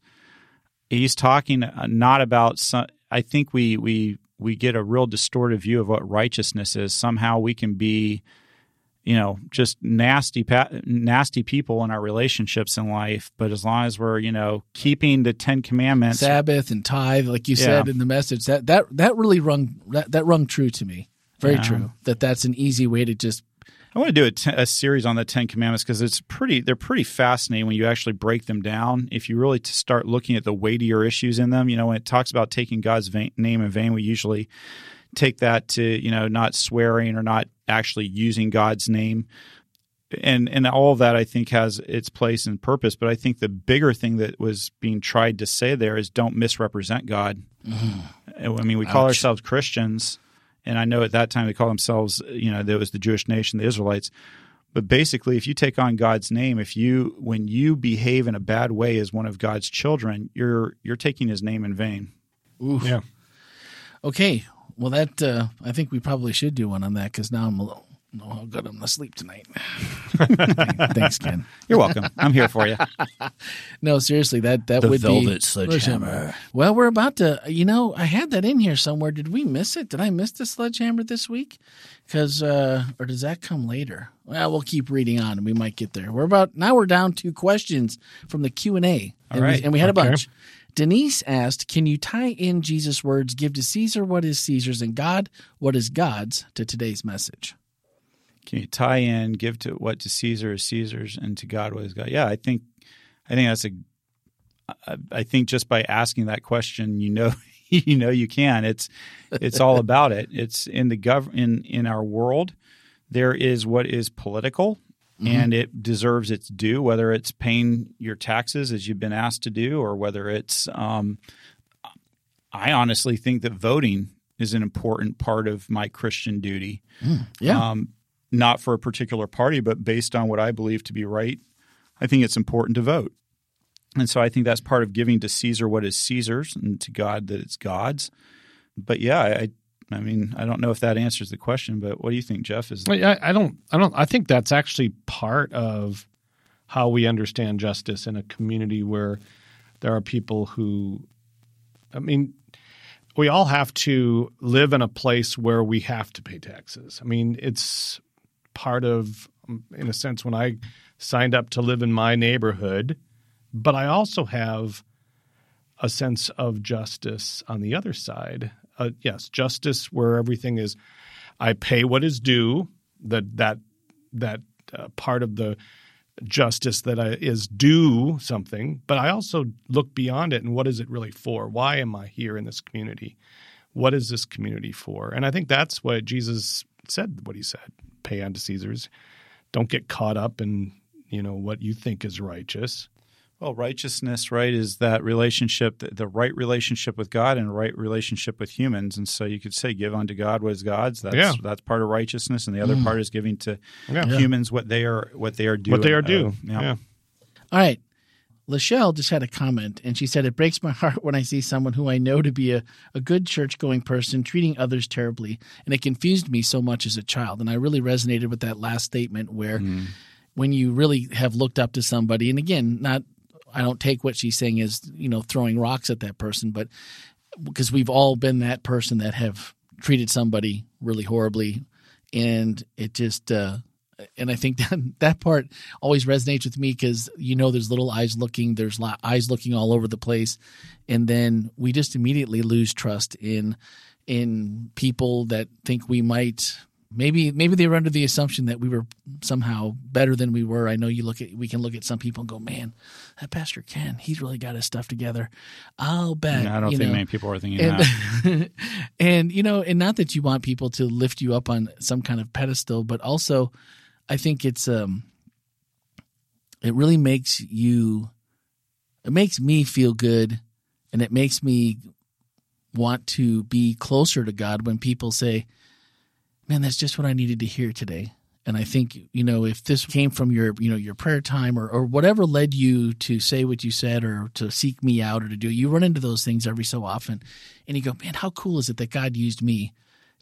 he's talking uh, not about some, i think we we we get a real distorted view of what righteousness is somehow we can be you know just nasty pa- nasty people in our relationships in life but as long as we're you know keeping the 10 commandments Sabbath and tithe, like you Yeah. said in the message, that that that really rung that, that rung true to me. Very Yeah. true. That that's an easy way to just I want to do a, series on the Ten Commandments because it's pretty. They're pretty fascinating when you actually break them down. If you really t- start looking at the weightier issues in them, you know, when it talks about taking God's vain, name in vain, we usually take that to you know not swearing or not actually using God's name, and and all of that I think has its place and purpose. But I think the bigger thing that was being tried to say there is don't misrepresent God. Mm. I mean, we call Ouch. ourselves Christians, and I know at that time they called themselves, you know, there was the Jewish nation, the Israelites. But basically, if you take on God's name, if you when you behave in a bad way as one of God's children, you're you're taking His name in vain. oof. Yeah. Okay. Well, that uh, I think we probably should do one on that because now I'm a little. Oh, how good I'm gonna sleep tonight. <laughs> Thanks, Ken. You're welcome. I'm here for you. <laughs> No, seriously, that that The would Velvet be Sledgehammer. Well, we're about to. You know, I had that in here somewhere. Did we miss it? Did I miss the sledgehammer this week? Because, uh, or does that come later? Well, we'll keep reading on, and we might get there. We're about now. We're down to questions from the Q and A, All and, right. we, and we had a bunch. Denise asked, "Can you tie in Jesus' words, give to Caesar what is Caesar's, and God what is God's?" To today's message. Can you tie in, give to what to Caesar is Caesar's, and to God what is God? Yeah, I think, I think that's a I think just by asking that question, you know, <laughs> you know, you can. It's, it's all <laughs> about it. It's in the gov in in our world, there is what is political, and it deserves its due. Whether it's paying your taxes as you've been asked to do, or whether it's, um, I honestly think that voting is an important part of my Christian duty Yeah, um, not for a particular party, but based on what I believe to be right. I think it's important to vote. And so I think that's part of giving to Caesar what is Caesar's and to God that it's God's. But yeah, I, I mean, I don't know if that answers the question, but what do you think, Jeff? Is I, I don't. I don't. I think that's actually part of how we understand justice in a community where there are people who, I mean, we all have to live in a place where we have to pay taxes. I mean, it's part of, in a sense, when I signed up to live in my neighborhood, but I also have a sense of justice on the other side. Uh, yes, justice where everything is, I pay what is due. That that that uh, part of the justice that I, is due something, but I also look beyond it and what is it really for? Why am I here in this community? What is this community for? And I think that's what Jesus said. What he said: pay unto Caesar's. Don't get caught up in you know what you think is righteous. Well, righteousness, right, is that relationship, the right relationship with God and right relationship with humans. And so you could say, give unto God what is God's. That's Yeah. that's part of righteousness, and the other Mm. part is giving to Yeah. humans what they are what they are due. What they are Uh, yeah. yeah. All right. Lachelle just had a comment and she said, It breaks my heart when I see someone who I know to be a, a good church going person treating others terribly. And it confused me so much as a child. And I really resonated with that last statement where when you really have looked up to somebody, and again, not, I don't take what she's saying as, you know, throwing rocks at that person, but because we've all been that person that have treated somebody really horribly. And it just, uh, and I think <laughs> that that part always resonates with me because you know there's little eyes looking, there's eyes looking all over the place, and then we just immediately lose trust in in people that think we might maybe maybe they were under the assumption that we were somehow better than we were. I know you look at we can look at some people and go, man, that Pastor Ken, he's really got his stuff together. I'll bet. I don't think know, many people are thinking that. and, <laughs> and you know, and not that you want people to lift you up on some kind of pedestal, but also I think it's um it really makes you it makes me feel good and it makes me want to be closer to God when people say, Man, that's just what I needed to hear today. And I think, you know, if this came from your, you know, your prayer time or, or whatever led you to say what you said or to seek me out or to do, you run into those things every so often. And you go, man, how cool is it that God used me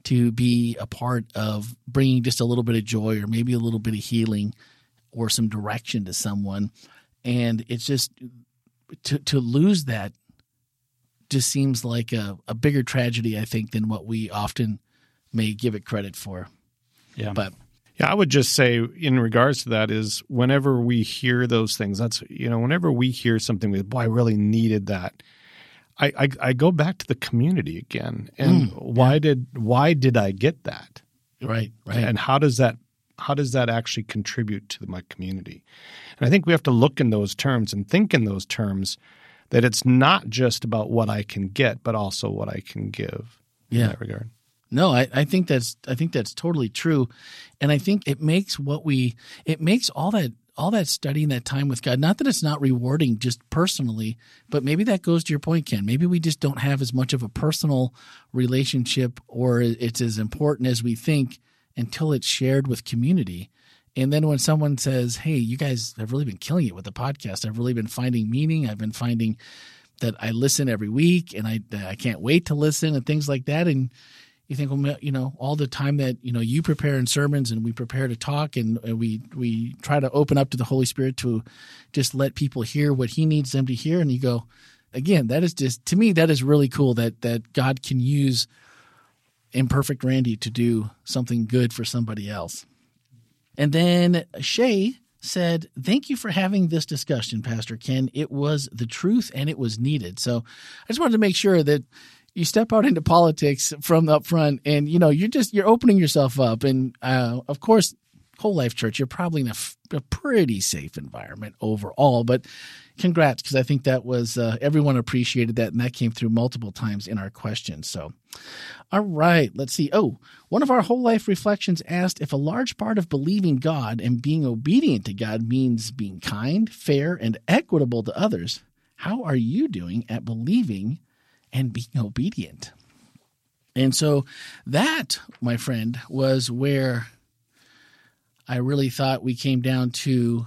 to be a part of bringing just a little bit of joy or maybe a little bit of healing or some direction to someone. And it's just to, to lose that just seems like a, a bigger tragedy, I think, than what we often may give it credit for. yeah. But Yeah, I would just say in regards to that is whenever we hear those things, that's you know, whenever we hear something with boy, I really needed that. I, I, I go back to the community again. And mm. why did why did I get that? right, right. And how does that how does that actually contribute to my community? And I think we have to look in those terms and think in those terms that it's not just about what I can get, but also what I can give in Yeah. that regard. No, I, I think that's I think that's totally true, and I think it makes what we it makes all that all that studying that time with God. Not that it's not rewarding just personally, but maybe that goes to your point, Ken. Maybe we just don't have as much of a personal relationship, or it's as important as we think until it's shared with community. And then when someone says, "Hey, you guys have really been killing it with the podcast. I've really been finding meaning. I've been finding that I listen every week, and I I can't wait to listen and things like that." And you think, well, you know, all the time that you know you prepare in sermons and we prepare to talk and, and we we try to open up to the Holy Spirit to just let people hear what He needs them to hear, and you go, again, that is just to me that is really cool that that God can use imperfect Randy to do something good for somebody else. And then Shay said, Thank you for having this discussion, Pastor Ken. It was the truth and it was needed. So I just wanted to make sure that you step out into politics from up front and you know you're just you're opening yourself up. And uh, of course whole life church you're probably in a, f- a pretty safe environment overall but congrats because i think that was uh, everyone appreciated that and that came through multiple times in our questions. So all right let's see. Oh one of our whole life reflections asked if a large part of believing god and being obedient to god means being kind fair and equitable to others. How are you doing at believing and being obedient. And so that, my friend, was where I really thought we came down to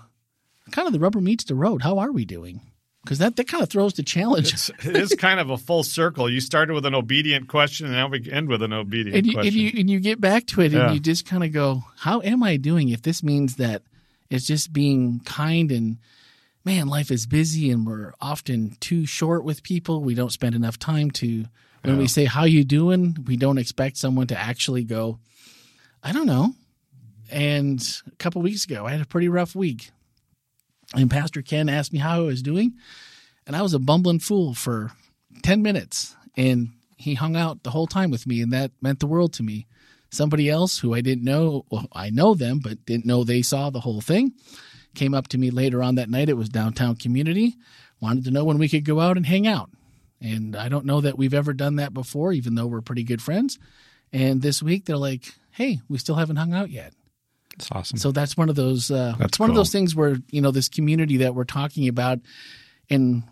kind of the rubber meets the road. How are we doing? Because that, that kind of throws the challenge. It's, it is kind of a full circle. You started with an obedient question, and now we end with an obedient and you, and you and you get back to it Yeah. and you just kind of go, how am I doing if this means that it's just being kind and man, life is busy and we're often too short with people. We don't spend enough time to when we say how you doing, we don't expect someone to actually go, I don't know. And a couple weeks ago, I had a pretty rough week. And Pastor Ken asked me how I was doing, and I was a bumbling fool for 10 minutes. And he hung out the whole time with me, and that meant the world to me. Somebody else who I didn't know, well, I know them, but didn't know they saw the whole thing, came up to me later on that night. It was downtown community, wanted to know when we could go out and hang out. And I don't know that we've ever done that before, even though we're pretty good friends. And this week they're like, hey, we still haven't hung out yet. It's awesome. So that's one of those. Uh, That's it's one of those things where you know this community that we're talking about, and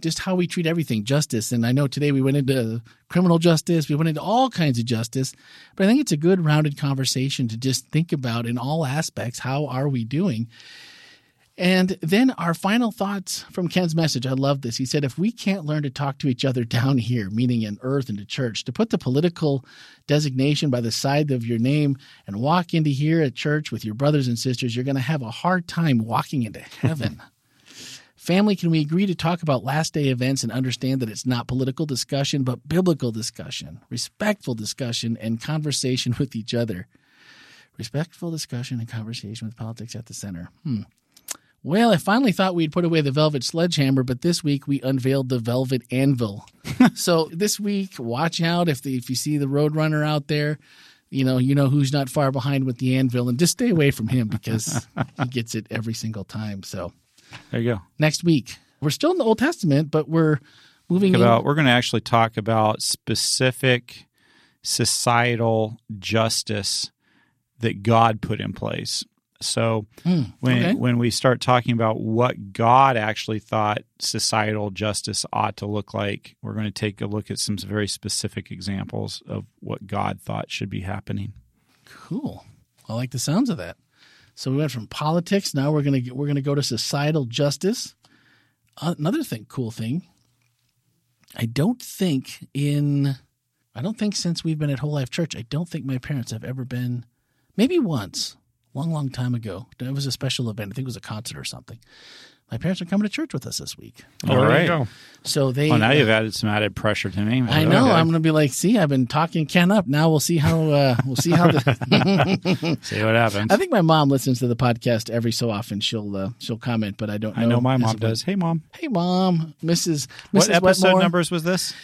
just how we treat everything, justice. And I know today we went into criminal justice, we went into all kinds of justice, but I think it's a good rounded conversation to just think about in all aspects. How are we doing? And then our final thoughts from Ken's message. I love this. He said, if we can't learn to talk to each other down here, meaning in earth and to church, to put the political designation by the side of your name and walk into here at church with your brothers and sisters, you're going to have a hard time walking into heaven. <laughs> Family, can we agree to talk about last day events and understand that it's not political discussion, but biblical discussion, respectful discussion, and conversation with each other? Respectful discussion and conversation with politics at the center. Hmm. Well, I finally thought we'd put away the velvet sledgehammer, but this week we unveiled the velvet anvil. <laughs> so this week, watch out if the, if you see the roadrunner out there, you know you know who's not far behind with the anvil, and just stay away from him because <laughs> he gets it every single time. So there you go. next week we're still in the Old Testament, but we're moving in- about we're going to actually talk about specific societal justice that God put in place. So Hmm, when okay. when we start talking about what God actually thought societal justice ought to look like, we're going to take a look at some very specific examples of what God thought should be happening. Cool. I like the sounds of that. So we went from politics. Now we're gonna we're gonna go to societal justice. Another thing, cool thing. I don't think in, I don't think since we've been at Whole Life Church, I don't think my parents have ever been. Maybe once, long, long time ago. It was a special event. I think it was a concert or something. My parents are coming to church with us this week. All There right. go. So they. Well, now uh, you've added some added pressure to me. I know. Okay. I'm going to be like, see, I've been talking Ken up. Now we'll see how. Uh, we'll see how the. <laughs> <laughs> See what happens. I think my mom listens to the podcast every so often. She'll uh, she'll comment, but I don't know. I know my mom of- does. Hey, mom. Hey, mom, Mrs. Mrs. What episode Wetmore. numbers was this?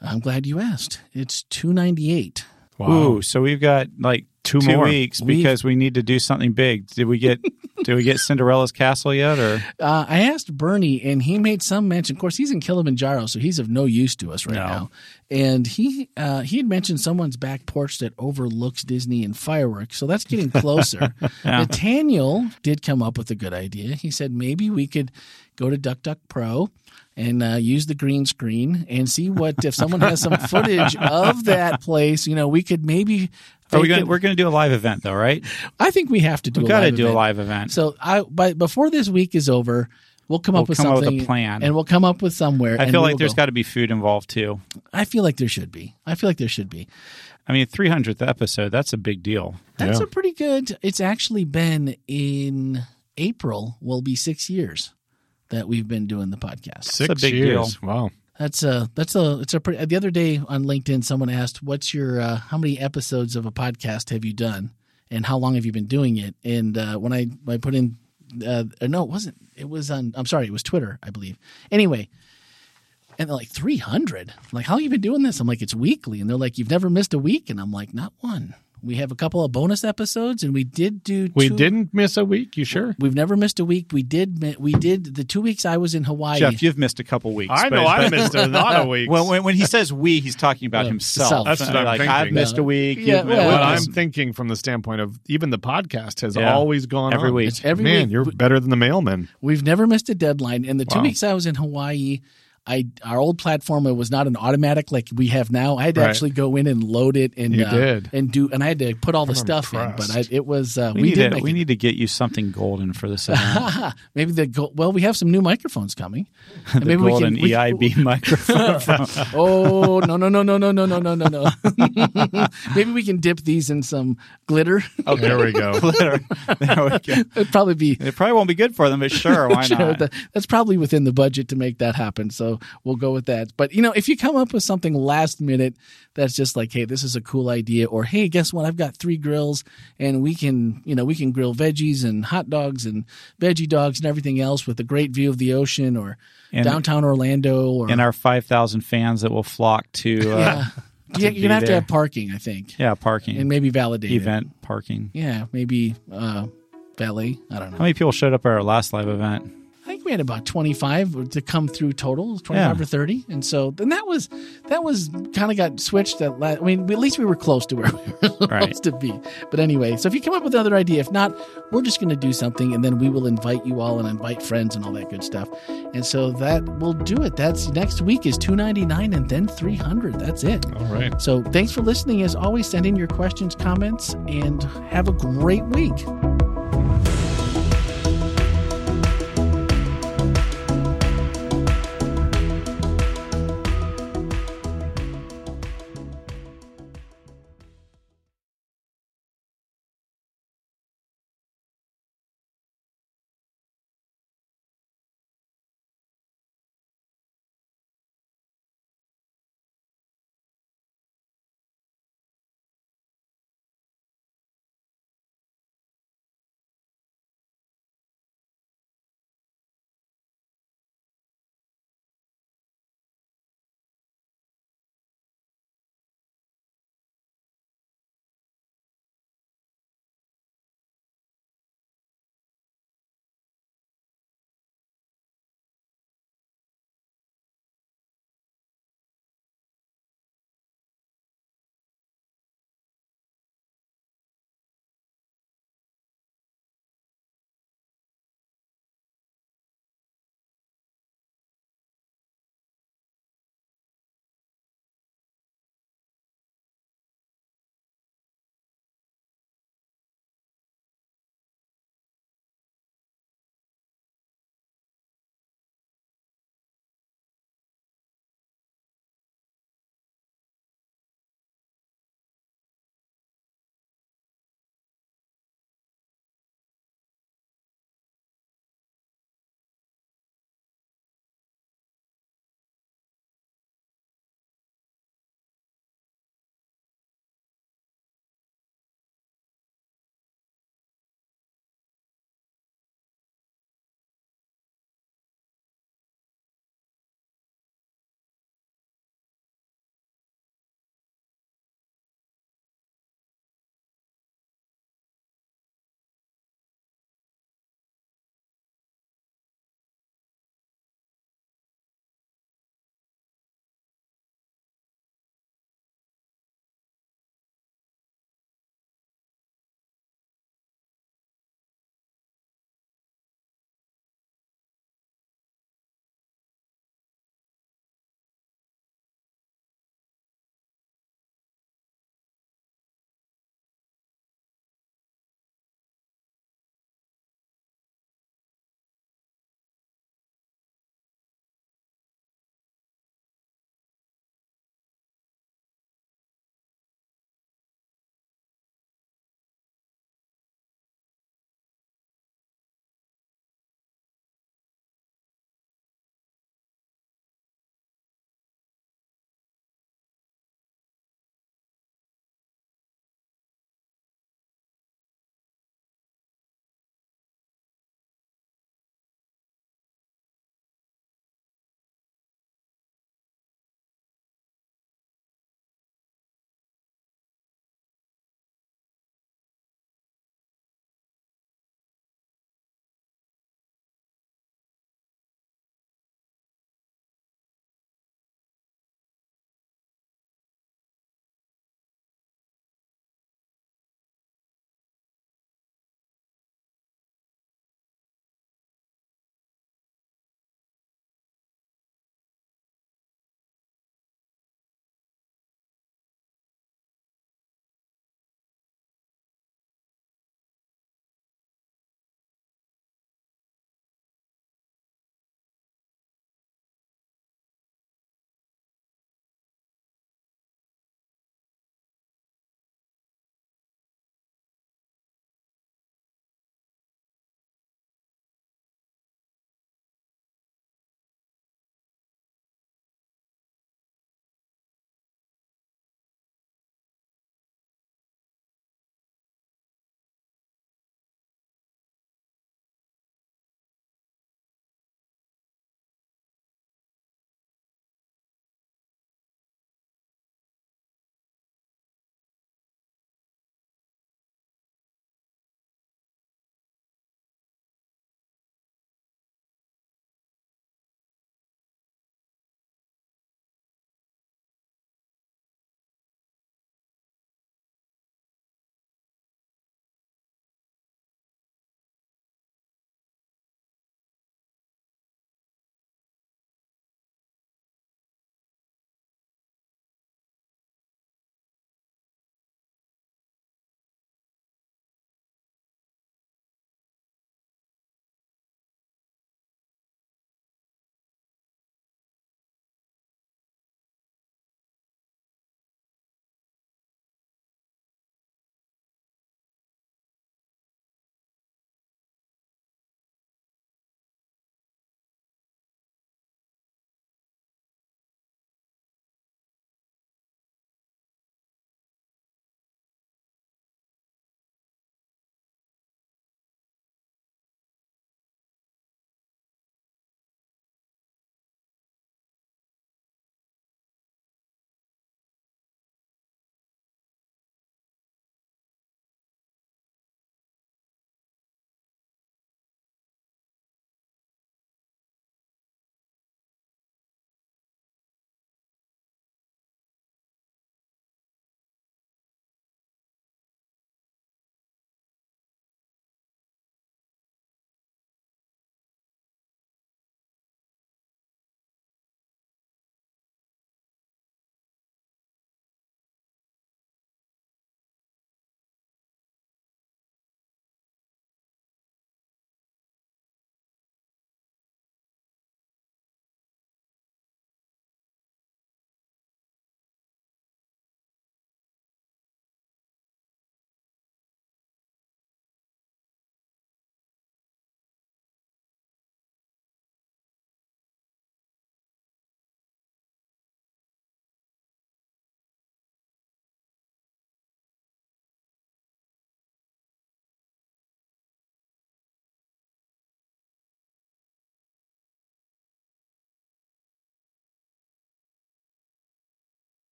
I'm glad you asked. It's two ninety eight. Wow. Ooh, so we've got like Two two, more. weeks We've- because we need to do something big. Did we get <laughs> did we get Cinderella's castle yet or Uh, I asked Bernie, and he made some mention. Of course, he's in Kilimanjaro, so he's of no use to us right No. now. And he uh, he had mentioned someone's back porch that overlooks Disney and fireworks, so that's getting closer. <laughs> Nathaniel did come up with a good idea. He said maybe we could go to Duck Duck Pro and uh, use the green screen and see what if someone has some footage of that <laughs> place. You know, we could maybe. Are we going we're going to do a live event though, right? I think we have to do. We a got to live do a event. live event. So I, but before this week is over, we'll come up We'll with come up with a something, plan. and we'll come up with somewhere. I and feel we'll like there's go. got to be food involved too. I feel like there should be. I feel like there should be. I mean, 300th episode, that's a big deal. That's Yeah. a pretty good. It's actually been in April. Will be six years that we've been doing the podcast. Six big years. Wow. That's a that's a it's a pretty. The other day on LinkedIn, someone asked, "What's your uh, how many episodes of a podcast have you done, and how long have you been doing it?" And uh, when I I put in, uh, no, it wasn't. It was on. I'm sorry, it was Twitter, I believe. Anyway, and they're like 300. Like, how you been doing this? I'm like, it's weekly, and they're like, you've never missed a week, and I'm like, not one. We have a couple of bonus episodes, and we did do. We two- didn't miss a week. You sure? We've never missed a week. We did. We did the two weeks I was in Hawaii. Jeff, you've missed a couple weeks. I know I missed a lot of weeks. Well, when, when he says we, he's talking about Uh, himself. self. That's what I'm like, thinking. I've missed a week. Yeah, You've- well, What I'm thinking from the standpoint of even the podcast has Yeah. always gone Every on. week. It's every Man, week. you're better than the mailman. We've never missed a deadline. And the two Wow. weeks I was in Hawaii, I our old platform it was not an automatic like we have now. I had to Right. actually go in and load it and You uh, did. and do and I had to put all the I'm stuff in. But I, it was uh, We, we, need, did to, we it. need to get you something golden for this <laughs> maybe the go- well we have some new microphones coming. <laughs> The maybe we golden can- we- EIB <laughs> microphone. Oh no no no no no no no no no no! Maybe we can dip these in some glitter. Oh There we go. Glitter. there we go. It'd probably be It probably won't be good for them, but sure, why Sure, not? that- that's probably within the budget to make that happen. So we'll go with that. But you know, if you come up with something last minute that's just like, hey, this is a cool idea, or hey, guess what? I've got three grills and we can, you know, we can grill veggies and hot dogs and veggie dogs and everything else with a great view of the ocean or And- downtown Orlando or and our 5,000 fans that will flock to uh, yeah. Yeah, you're gonna have to have parking, I think, yeah, parking, and maybe validate it. event parking. Yeah, maybe uh, valet. I don't know. How many people showed up at our last live event? We had about 25 to come through total, 25 Yeah. or 30. And so then that was, that was kind of got switched. At la- I mean, at least we were close to where <laughs> we were supposed Right. to be. But anyway, so if you come up with another idea, if not, we're just going to do something and then we will invite you all and invite friends and all that good stuff. And so that will do it. That's next week is 299 and then 300. That's it. All right. So thanks for listening. As always, send in your questions, comments, and have a great week.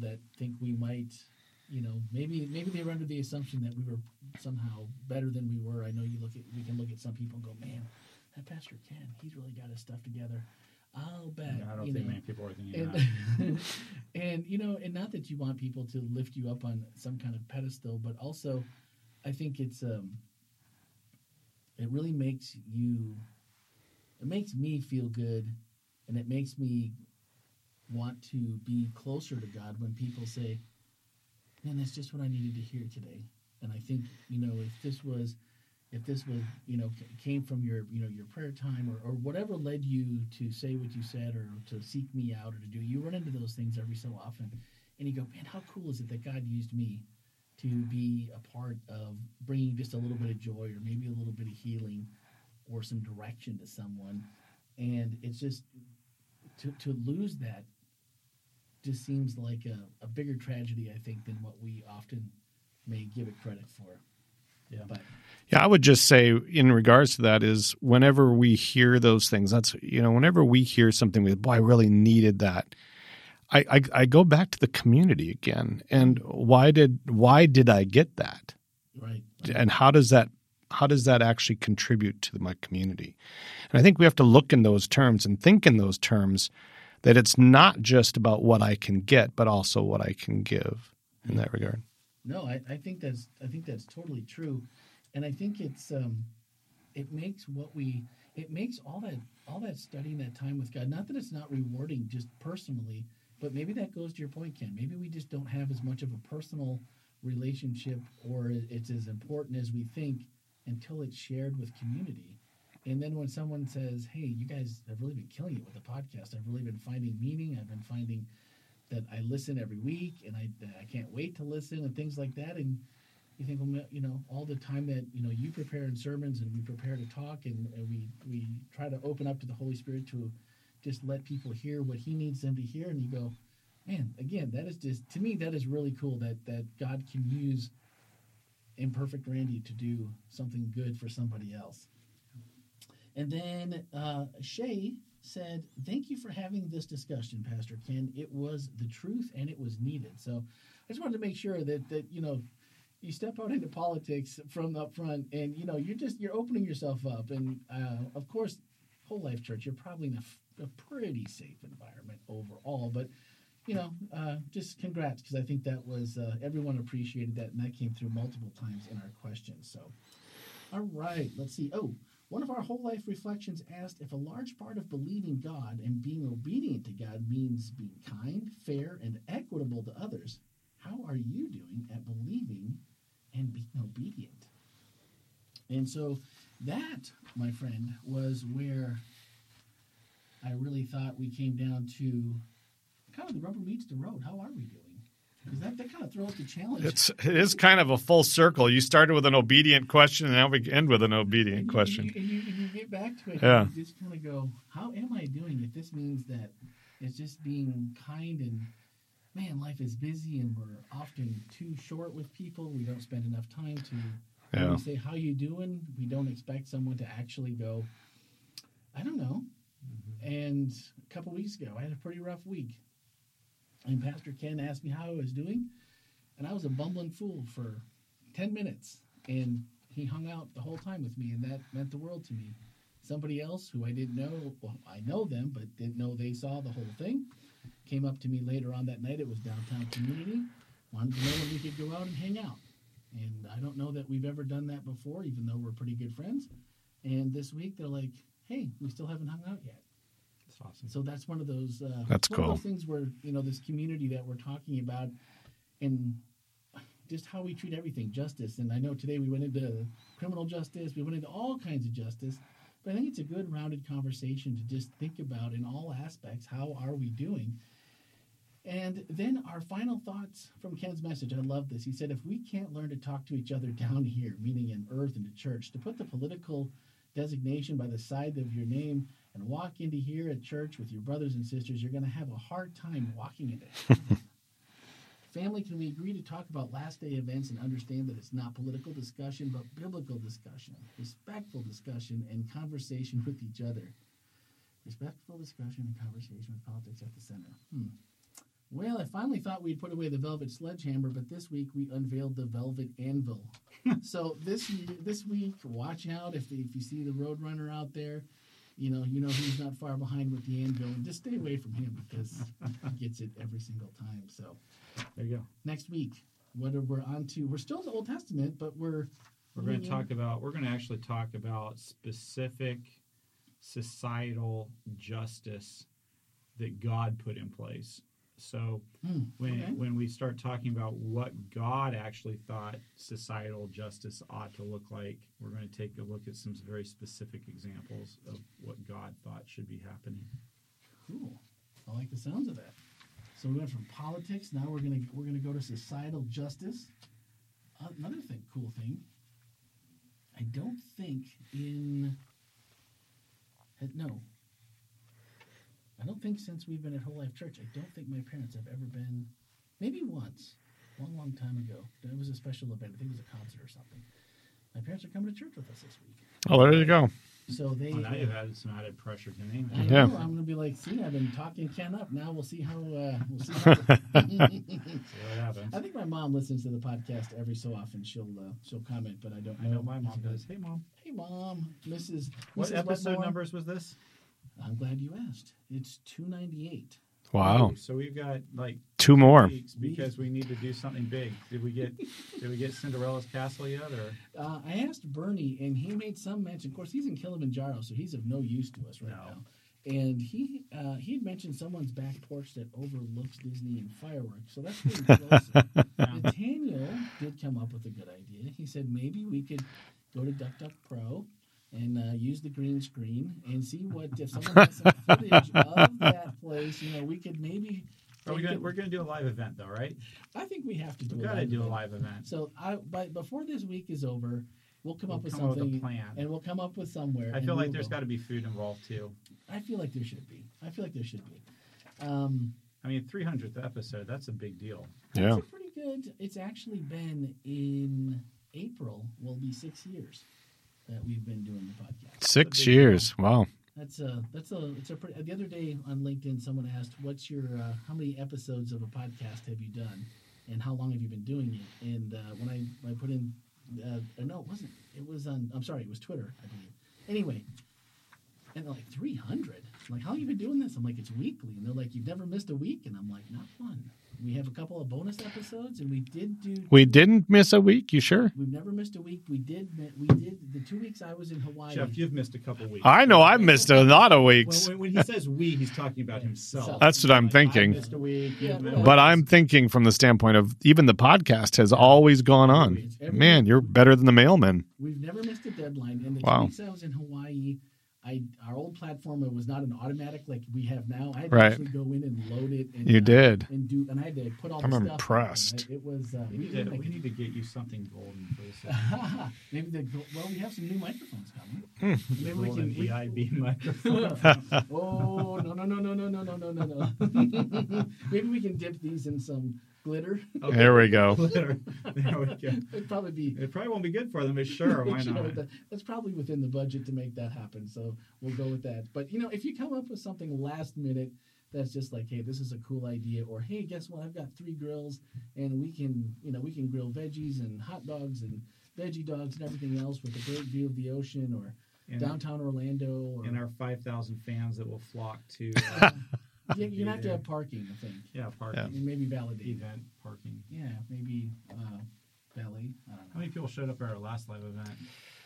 That think we might, you know, maybe maybe they were under the assumption that we were somehow better than we were. I know you look at we can look at some people and go, man, that Pastor Ken, he's really got his stuff together. I'll bet. I don't think know. many people are thinking and, that. <laughs> and you know, and not that you want people to lift you up on some kind of pedestal, but also, I think it's um, it really makes you, it makes me feel good, and it makes me want to be closer to God when people say, "Man, that's just what I needed to hear today." And I think you know, if this was if this was you know came from your you know your prayer time or, or whatever led you to say what you said or to seek me out or to do you run into those things every so often and you go man how cool is it that god used me to be a part of bringing just a little bit of joy or maybe a little bit of healing or some direction to someone and it's just to, to lose that just seems like a, a bigger tragedy i think than what we often may give it credit for Yeah. but Yeah, I would just say in regards to that is whenever we hear those things, that's you know, whenever we hear something with boy, I really needed that. I, I I go back to the community again. And why did why did I get that? right And how does that how does that actually contribute to my community? And I think we have to look in those terms and think in those terms that it's not just about what I can get, but also what I can give in that regard. No, I, I think that's I think that's totally true, and I think it's um, it makes what we it makes all that all that studying that time with God. Not that it's not rewarding just personally, but maybe that goes to your point, Ken. Maybe we just don't have as much of a personal relationship, or it's as important as we think until it's shared with community. And then when someone says, "Hey, you guys have really been killing it with the podcast. I've really been finding meaning. I've been finding." that I listen every week and I, I can't wait to listen and things like that. And you think, well, you know, all the time that, you know, you prepare in sermons and we prepare to talk and, and we, we try to open up to the Holy Spirit to just let people hear what he needs them to hear. And you go, man, again, that is just, to me, that is really cool that, that God can use imperfect Randy to do something good for somebody else. And then uh, Shay said, Thank you for having this discussion, Pastor Ken. It was the truth and it was needed. So I just wanted to make sure that, that you know, you step out into politics from up front and, you know, you're just, you're opening yourself up. And uh, of course, Whole Life Church, you're probably in a pretty safe environment overall. But, you know, uh, just congrats because I think that was, uh, everyone appreciated that and that came through multiple times in our questions. So, all right, let's see. Oh, one of our whole life reflections asked if a large part of believing God and being obedient to God means being kind, fair, and equitable to others. How are you doing at believing and being obedient? And so that, my friend, was where I really thought we came down to kind of the rubber meets the road. How are we doing? That, kind of throws the challenge. It's it is kind of a full circle. You started with an obedient question, and now we end with an obedient And question. You, and you, and you get back to it. Yeah. And you just kind of go, how am I doing? If this means that it's just being kind and man, life is busy and we're often too short with people. We don't spend enough time to Yeah. say how you doing. We don't expect someone to actually go. I don't know. Mm-hmm. And a couple weeks ago, I had a pretty rough week, and Pastor Ken asked me how I was doing, and I was a bumbling fool for ten minutes, and he hung out the whole time with me, and that meant the world to me. Somebody else who I didn't know, well, I know them, but didn't know they saw the whole thing, came up to me later on that night. It was downtown community, wanted to know if we could go out and hang out. And I don't know that we've ever done that before, even though we're pretty good friends. And this week they're like, "Hey, we still haven't hung out yet." Awesome. So that's one of those. Uh, That's one Of cool. those things where you know this community that we're talking about, and just how we treat everything, justice. And I know today we went into criminal justice, we went into all kinds of justice, but I think it's a good rounded conversation to just think about in all aspects. How are we doing? And then our final thoughts from Ken's message. I love this. He said, if we can't learn to talk to each other down here, meaning in earth and the church, to put the political designation by the side of your name and walk into here at church with your brothers and sisters, you're going to have a hard time walking in heaven. <laughs> Family, can we agree to talk about last day events and understand that it's not political discussion, but biblical discussion, respectful discussion, and conversation with each other? Respectful discussion and conversation with politics at the center. Hmm. Well, I finally thought we'd put away the velvet sledgehammer, but this week we unveiled the velvet anvil. <laughs> so this this week, watch out if if you see the Roadrunner out there. You know, you know he's not far behind with the anvil, and just stay away from him because he <laughs> gets it every single time. So There you go. next week, what are, we're on to? We're still in the Old Testament, but we're We're going to talk about. We're going to actually talk about specific societal justice that God put in place. So Hmm, when okay. when we start talking about what God actually thought societal justice ought to look like, we're going to take a look at some very specific examples of what God thought should be happening. Cool. I like the sounds of that. So we went from politics. Now we're gonna we're gonna go to societal justice. Another thing, cool thing. I don't think in no. I don't think since we've been at Whole Life Church, I don't think my parents have ever been. Maybe once, long, long time ago. It was a special event. I think it was a concert or something. My parents are coming to church with us this week, Oh, there you go. so they. Well, now you've added some added pressure to me. I Yeah. know. I'm gonna be like, see, I've been talking Ken up. Now we'll see how. Uh, we'll see. How <laughs> <laughs> See what happens. I think my mom listens to the podcast every so often. She'll uh, she'll comment, but I don't. I know my mom does. Hey, mom. Hey, mom, Mrs. What Mrs. episode Wetmore? numbers was this? I'm glad you asked. It's two ninety eight. Wow. So we've got like Two more. weeks because we need to do something big. Did we get <laughs> did we get Cinderella's castle yet or Uh, I asked Bernie, and he made some mention. Of course, he's in Kilimanjaro, so he's of no use to us right No. now. And he uh, he had mentioned someone's back porch that overlooks Disney and fireworks, so that's pretty <laughs> close. Nathaniel did come up with a good idea. He said maybe we could go to Duck Duck Pro and uh, use the green screen and see what if someone has some <laughs> footage of that place. You know, we could maybe. are we gonna, we're gonna do a live event though, right? I think we have to do. We a gotta live do a live event. So I, by before this week is over, we'll come We'll up with come up with a something, plan. and we'll come up with somewhere. I feel like we'll there's go. got to be food involved too. I feel like there should be. I feel like there should be. Um, I mean, 300th episode, that's a big deal. Yeah. It's pretty good. It's actually been in April. Will be six years that we've been doing the podcast. Six That's a big years. Wow. That's a that's a it's a pretty. The other day on LinkedIn, someone asked, "What's your uh, how many episodes of a podcast have you done, and how long have you been doing it?" And uh, when I I put in, uh, no, it wasn't. It was on. I'm sorry, it was Twitter, I believe. Anyway, and they're like 300. I'm like, how long you been doing this? I'm like, it's weekly, and they're like, you've never missed a week, and I'm like, not one. We have a couple of bonus episodes, and we did do. We didn't miss a week. You sure? We've never missed a week. We did. We did the two weeks I was in Hawaii. Jeff, you've missed a couple weeks. I know I've missed a lot of weeks, when, when he says we, he's talking about himself. That's what I'm thinking. I missed a week. Yeah, you've well, missed- but I'm thinking from the standpoint of even the podcast has always gone on. Man, you're better than the mailman. We've never missed a deadline. And the Wow. weeks I was in Hawaii, I our old platform it was not an automatic like we have now. I had to actually go in and load it. And, You uh, did. and do and I had to put all. I'm the stuff on, impressed. and It was. Uh, we, we need did to, make we need to get you something golden for this. <laughs> Maybe the well, we have some new microphones coming. Maybe we golden can. EIB <laughs> microphone. oh no no no no no no no no no no! <laughs> Maybe we can dip these in some glitter. Okay. There we go. there we go. <laughs> It'd probably be It probably won't be good for them, but sure, <laughs> why You not? that- that's probably within the budget to make that happen. So we'll go with that. But you know, if you come up with something last minute that's just like, hey, this is a cool idea, or hey, guess what? I've got three grills, and we can, you know, we can grill veggies and hot dogs and veggie dogs and everything else with a great view of the ocean, or And, downtown Orlando, or and our 5,000 fans that will flock to <laughs> uh, <laughs> you, you're have to have parking, I think, yeah, parking, and maybe validate. event parking. Yeah, maybe uh, valet. I don't know. How many people showed up at our last live event?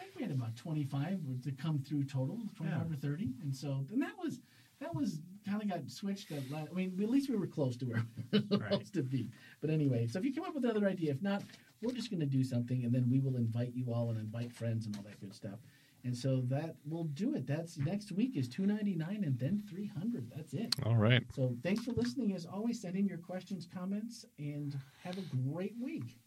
I think we had about 25 to come through total, 25 Yeah. or 30. And so, and that was, that was kind of got switched at last. I mean, at least we were close to where <laughs> we were Right. supposed to be. But anyway, so if you come up with another idea, if not, we're just going to do something and then we will invite you all and invite friends and all that good stuff. And so that will do it. That's next week is 299 and then 300. That's it. All right. So thanks for listening. As always, send in your questions, comments, and have a great week.